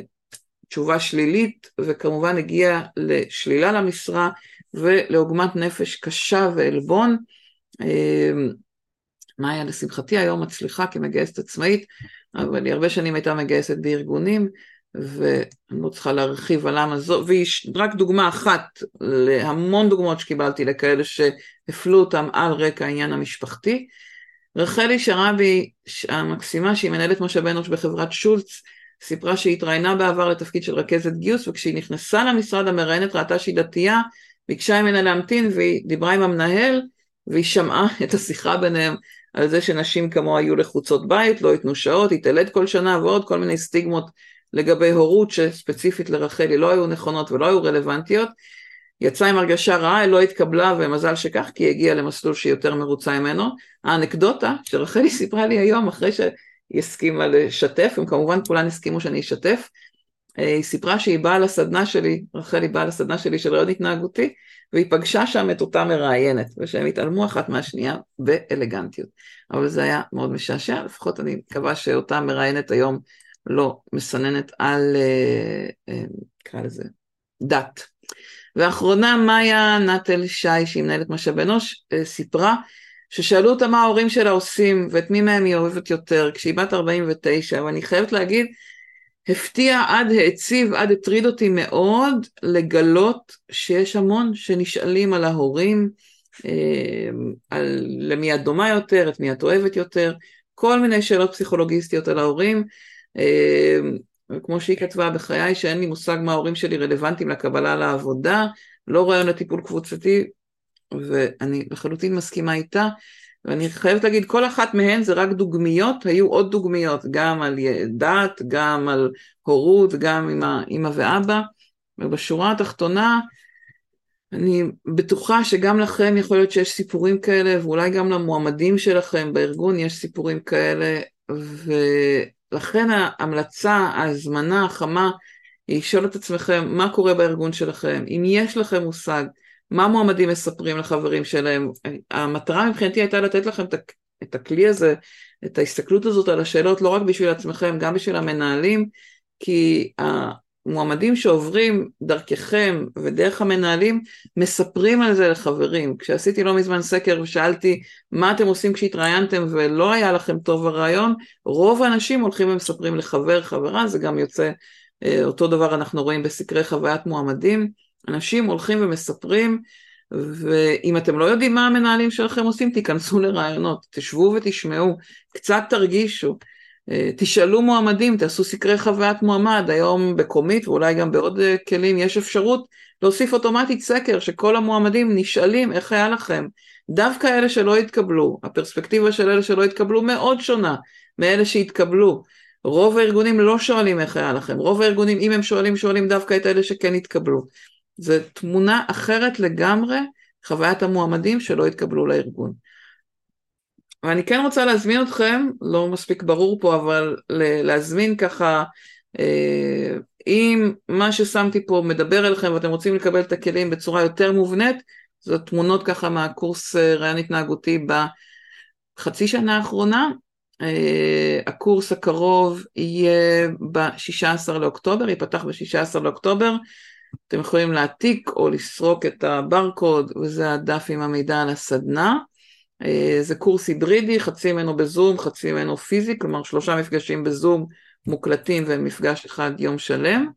Speaker 1: תשובה שלילית, וכמובן הגיעה לשלילה למשרה ולעוגמת נפש קשה ועלבון. אה, מאיה לשמחתי היום מצליחה כמגייסת עצמאית, אבל היא הרבה שנים הייתה מגייסת בארגונים, ואני לא צריכה להרחיב על למה זו, והיא רק דוגמה אחת להמון דוגמאות שקיבלתי לכאלה שהפלו אותם על רקע העניין המשפחתי. רחלי שרבי המקסימה, שהיא מנהלת משאבי אנוש בחברת שולץ, סיפרה שהיא התראיינה בעבר לתפקיד של רכזת גיוס, וכשהיא נכנסה למשרד המראיינת ראתה שהיא דתייה, ביקשה ממנה להמתין והיא דיברה עם המנהל, והיא שמעה את השיחה ביניהם על זה שנשים כמו היו לחוצות בית, לא ייתנו שעות, היא תלד כל שנה ועוד כל מיני סטיגמות לגבי הורות שספציפית לרחלי לא היו נכונות ולא היו רלוונטיות. יצאה עם הרגשה רעה, לא התקבלה ומזל שכך כי היא הגיעה למסלול שהיא יותר מרוצה ממנו. האנקדוטה שרחלי סיפרה לי היום אחרי שהיא הסכימה לשתף, הם כמובן כולן הסכימו שאני אשתף, היא סיפרה שהיא באה לסדנה שלי, רחלי באה לסדנה שלי של רעיון התנהגותי, והיא פגשה שם את אותה מראיינת, ושהם התעלמו אחת מהשנייה באלגנטיות. אבל זה היה מאוד משעשע, לפחות אני מקווה שאותה מראיינת היום לא מסננת על, אה, אה, נקרא לזה, דת. ואחרונה, מאיה נטל שי, שהיא מנהלת משאב אנוש, סיפרה ששאלו אותה מה ההורים שלה עושים ואת מי מהם היא אוהבת יותר, כשהיא בת 49, ואני חייבת להגיד, הפתיע עד העציב, עד הטריד אותי מאוד לגלות שיש המון שנשאלים על ההורים, אה, על למי את דומה יותר, את מי את אוהבת יותר, כל מיני שאלות פסיכולוגיסטיות על ההורים. אה, כמו שהיא כתבה בחיי שאין לי מושג מה ההורים שלי רלוונטיים לקבלה לעבודה, לא רעיון לטיפול קבוצתי, ואני לחלוטין מסכימה איתה. ואני חייבת להגיד, כל אחת מהן זה רק דוגמיות, היו עוד דוגמיות, גם על דת, גם על הורות, גם עם האמא ואבא, ובשורה התחתונה, אני בטוחה שגם לכם יכול להיות שיש סיפורים כאלה, ואולי גם למועמדים שלכם בארגון יש סיפורים כאלה, ולכן ההמלצה, ההזמנה החמה, היא לשאול את עצמכם מה קורה בארגון שלכם, אם יש לכם מושג מה מועמדים מספרים לחברים שלהם. המטרה מבחינתי הייתה לתת לכם את הכלי הזה, את ההסתכלות הזאת על השאלות, לא רק בשביל עצמכם, גם בשביל המנהלים, כי המועמדים שעוברים דרככם ודרך המנהלים, מספרים על זה לחברים. כשעשיתי לא מזמן סקר ושאלתי מה אתם עושים כשהתראיינתם ולא היה לכם טוב הרעיון, רוב האנשים הולכים ומספרים לחבר, חברה, זה גם יוצא, אה, אותו דבר אנחנו רואים בסקרי חוויית מועמדים. אנשים הולכים ומספרים, ואם אתם לא יודעים מה המנהלים שלכם עושים, תיכנסו לרעיונות, תשבו ותשמעו, קצת תרגישו, תשאלו מועמדים, תעשו סקרי חוויית מועמד, היום בקומית ואולי גם בעוד אה, כלים יש אפשרות להוסיף אוטומטית סקר שכל המועמדים נשאלים איך היה לכם. דווקא אלה שלא התקבלו, הפרספקטיבה של אלה שלא התקבלו מאוד שונה מאלה שהתקבלו. רוב הארגונים לא שואלים איך היה לכם, רוב הארגונים אם הם שואלים, שואלים דווקא את אלה שכן התקבלו. זה תמונה אחרת לגמרי, חוויית המועמדים שלא התקבלו לארגון. ואני כן רוצה להזמין אתכם, לא מספיק ברור פה, אבל להזמין ככה, אה, אם מה ששמתי פה מדבר אליכם ואתם רוצים לקבל את הכלים בצורה יותר מובנית, זה תמונות ככה מהקורס אה, רעיון התנהגותי בחצי שנה האחרונה. Uh, הקורס הקרוב יהיה ב-16 לאוקטובר, ייפתח ב-16 לאוקטובר, אתם יכולים להעתיק או לסרוק את הברקוד, וזה הדף עם המידע על הסדנה. אה, זה קורס היברידי, חצי ממנו בזום, חצי ממנו פיזי, כלומר שלושה מפגשים בזום מוקלטים ומפגש אחד יום שלם.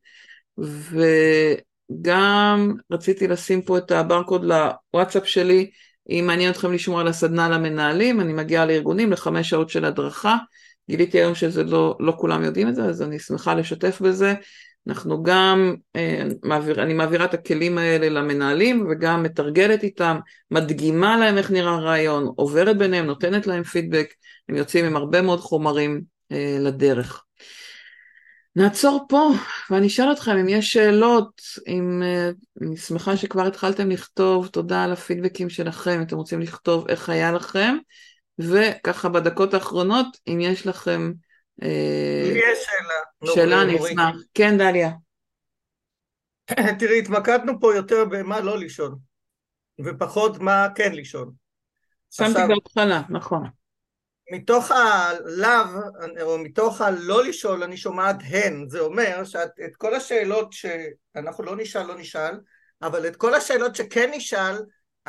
Speaker 1: וגם רציתי לשים פה את הברקוד לוואטסאפ שלי, אם מעניין אתכם לשמוע על הסדנה למנהלים, אני מגיעה לארגונים לחמש שעות של הדרכה. גיליתי היום שזה לא, לא כולם יודעים את זה, אז אני שמחה לשתף בזה. אנחנו גם, אה, אני מעבירה את הכלים האלה למנהלים וגם מתרגלת איתם, מדגימה להם איך נראה הרעיון, עוברת ביניהם, נותנת להם פידבק, הם יוצאים עם הרבה מאוד חומרים אה, לדרך. נעצור פה ואני אשאל אתכם אם יש שאלות, אם, אה, אני שמחה שכבר התחלתם לכתוב, תודה על הפידבקים שלכם, אם אתם רוצים לכתוב איך היה לכם, וככה בדקות האחרונות, אם יש לכם
Speaker 7: לי יש שאלה.
Speaker 1: שאלה, אני אשמח. כן, דליה.
Speaker 7: תראי, התמקדנו פה יותר במה לא לישון, ופחות מה כן לישון.
Speaker 1: שמתי בהתחלה, נכון.
Speaker 7: מתוך הלאו, או מתוך הלא לשאול, אני שומעת הן. זה אומר שאת את כל השאלות שאנחנו לא נשאל, לא נשאל, אבל את כל השאלות שכן נשאל,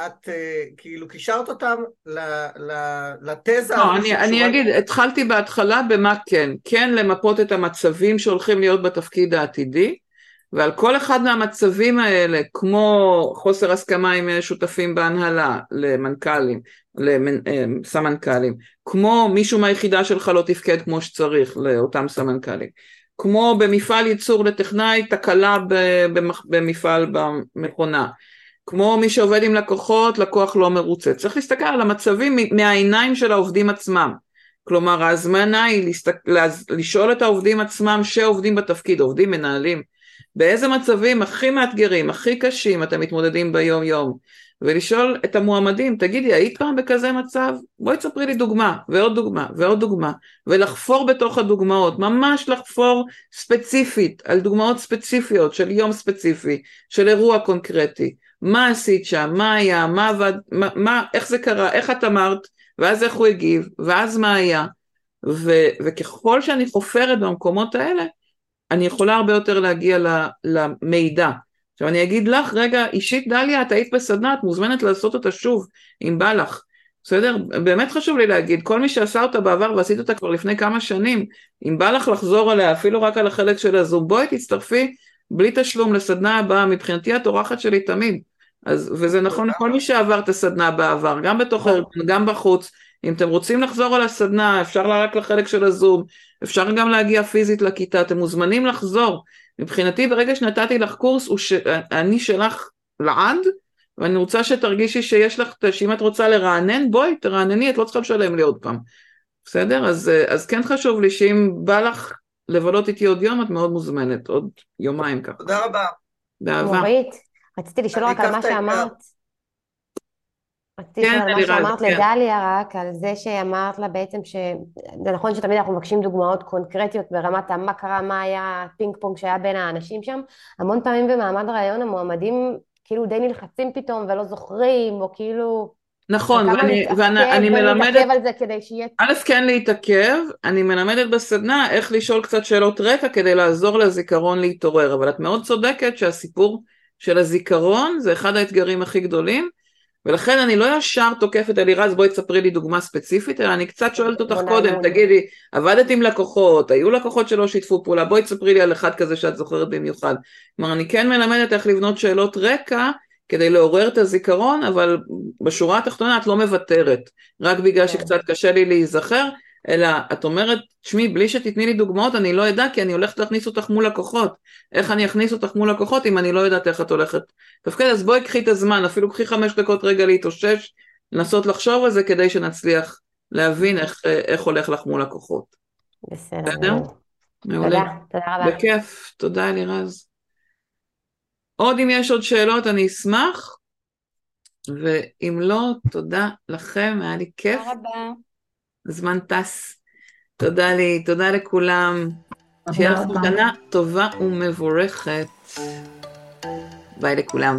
Speaker 7: את כאילו קישרת אותם לתזה.
Speaker 1: לא, אני, אני אגיד, התחלתי בהתחלה במה כן. כן למפות את המצבים שהולכים להיות בתפקיד העתידי, ועל כל אחד מהמצבים האלה, כמו חוסר הסכמה עם שותפים בהנהלה, למנכ"לים, לסמנכ"לים, כמו מישהו מהיחידה שלך לא תפקד כמו שצריך לאותם סמנכ"לים, כמו במפעל ייצור לטכנאי תקלה במפעל במכונה, כמו מי שעובד עם לקוחות, לקוח לא מרוצה. צריך להסתכל על המצבים מהעיניים של העובדים עצמם. כלומר ההזמנה היא להסתק... לשאול את העובדים עצמם שעובדים בתפקיד, עובדים, מנהלים, באיזה מצבים הכי מאתגרים, הכי קשים אתם מתמודדים ביום יום, ולשאול את המועמדים, תגידי, היית פעם בכזה מצב? בואי תספרי לי דוגמה, ועוד דוגמה, ועוד דוגמה, ולחפור בתוך הדוגמאות, ממש לחפור ספציפית, על דוגמאות ספציפיות של יום ספציפי, של אירוע קונקרטי, מה עשית שם, מה היה, מה עבד, מה, מה, איך זה קרה, איך את אמרת, ואז איך הוא הגיב, ואז מה היה, ו, וככל שאני חופרת במקומות האלה, אני יכולה הרבה יותר להגיע למידע. עכשיו אני אגיד לך, רגע, אישית דליה, את היית בסדנה, את מוזמנת לעשות אותה שוב, אם בא לך. בסדר? באמת חשוב לי להגיד, כל מי שעשה אותה בעבר ועשית אותה כבר לפני כמה שנים, אם בא לך לחזור עליה, אפילו רק על החלק של הזום, בואי תצטרפי בלי תשלום לסדנה הבאה, מבחינתי את אורחת שלי תמיד. אז, וזה נכון לכל מי שעבר את הסדנה בעבר, גם בתוך הארגון, גם בחוץ. אם אתם רוצים לחזור על הסדנה, אפשר רק לחלק של הזום, אפשר גם להגיע פיזית לכיתה, אתם מוזמנים לחזור. מבחינתי ברגע שנתתי לך קורס, ש... אני שלך לעד, ואני רוצה שתרגישי שיש לך, שאם את רוצה לרענן, בואי תרענני, את לא צריכה לשלם לי עוד פעם. בסדר? אז, אז כן חשוב לי שאם בא לך לבלות איתי עוד יום, את מאוד מוזמנת, עוד יומיים ככה.
Speaker 7: תודה רבה.
Speaker 1: באהבה.
Speaker 2: מורית, רציתי לשאול רק על מה שאמרת. רציתי לשאול על מה שאמרת כן. לדליה רק, על זה שאמרת לה בעצם ש... זה נכון שתמיד אנחנו מבקשים דוגמאות קונקרטיות ברמת מה קרה, מה היה הפינג פונג שהיה בין האנשים שם. המון פעמים במעמד הריאיון המועמדים כאילו די נלחצים פתאום ולא זוכרים, או כאילו...
Speaker 1: נכון, ואני, ואני מלמדת...
Speaker 2: על זה כדי שיהיה...
Speaker 1: א', כן להתעכב, אני מלמדת בסדנה איך לשאול קצת שאלות רקע כדי לעזור לזיכרון להתעורר, אבל את מאוד צודקת שהסיפור של הזיכרון זה אחד האתגרים הכי גדולים, ולכן אני לא ישר תוקפת אלירז בואי תספרי לי דוגמה ספציפית, אלא אני קצת שואלת אותך קודם, תגידי, עבדת עם לקוחות, היו לקוחות שלא שיתפו פעולה, בואי תספרי לי על אחד כזה שאת זוכרת במיוחד. כלומר, אני כן מלמדת איך לבנות שאלות רקע כדי לעורר את הזיכרון, אבל בשורה התחתונה את לא מוותרת, רק בגלל כן. שקצת קשה לי להיזכר, אלא את אומרת, תשמעי, בלי שתתני לי דוגמאות אני לא אדע כי אני הולכת להכניס אותך מול לקוחות. איך אני אכניס אותך מול לקוחות אם אני לא יודעת איך את הולכת תפקד? אז בואי קחי את הזמן, אפילו קחי חמש דקות רגע להתאושש, לנסות לחשוב על זה כדי שנצליח להבין איך, איך הולך לך מול לקוחות.
Speaker 2: בסדר. בסדר?
Speaker 1: מעולה. תודה,
Speaker 2: תודה רבה.
Speaker 1: בכיף, תודה אלירז. עוד אם יש עוד שאלות אני אשמח, ואם לא, תודה לכם, היה לי כיף.
Speaker 3: תודה רבה.
Speaker 1: הזמן טס. תודה לי, תודה לכולם. שיהיה לך שנה טובה ומבורכת. ביי לכולם.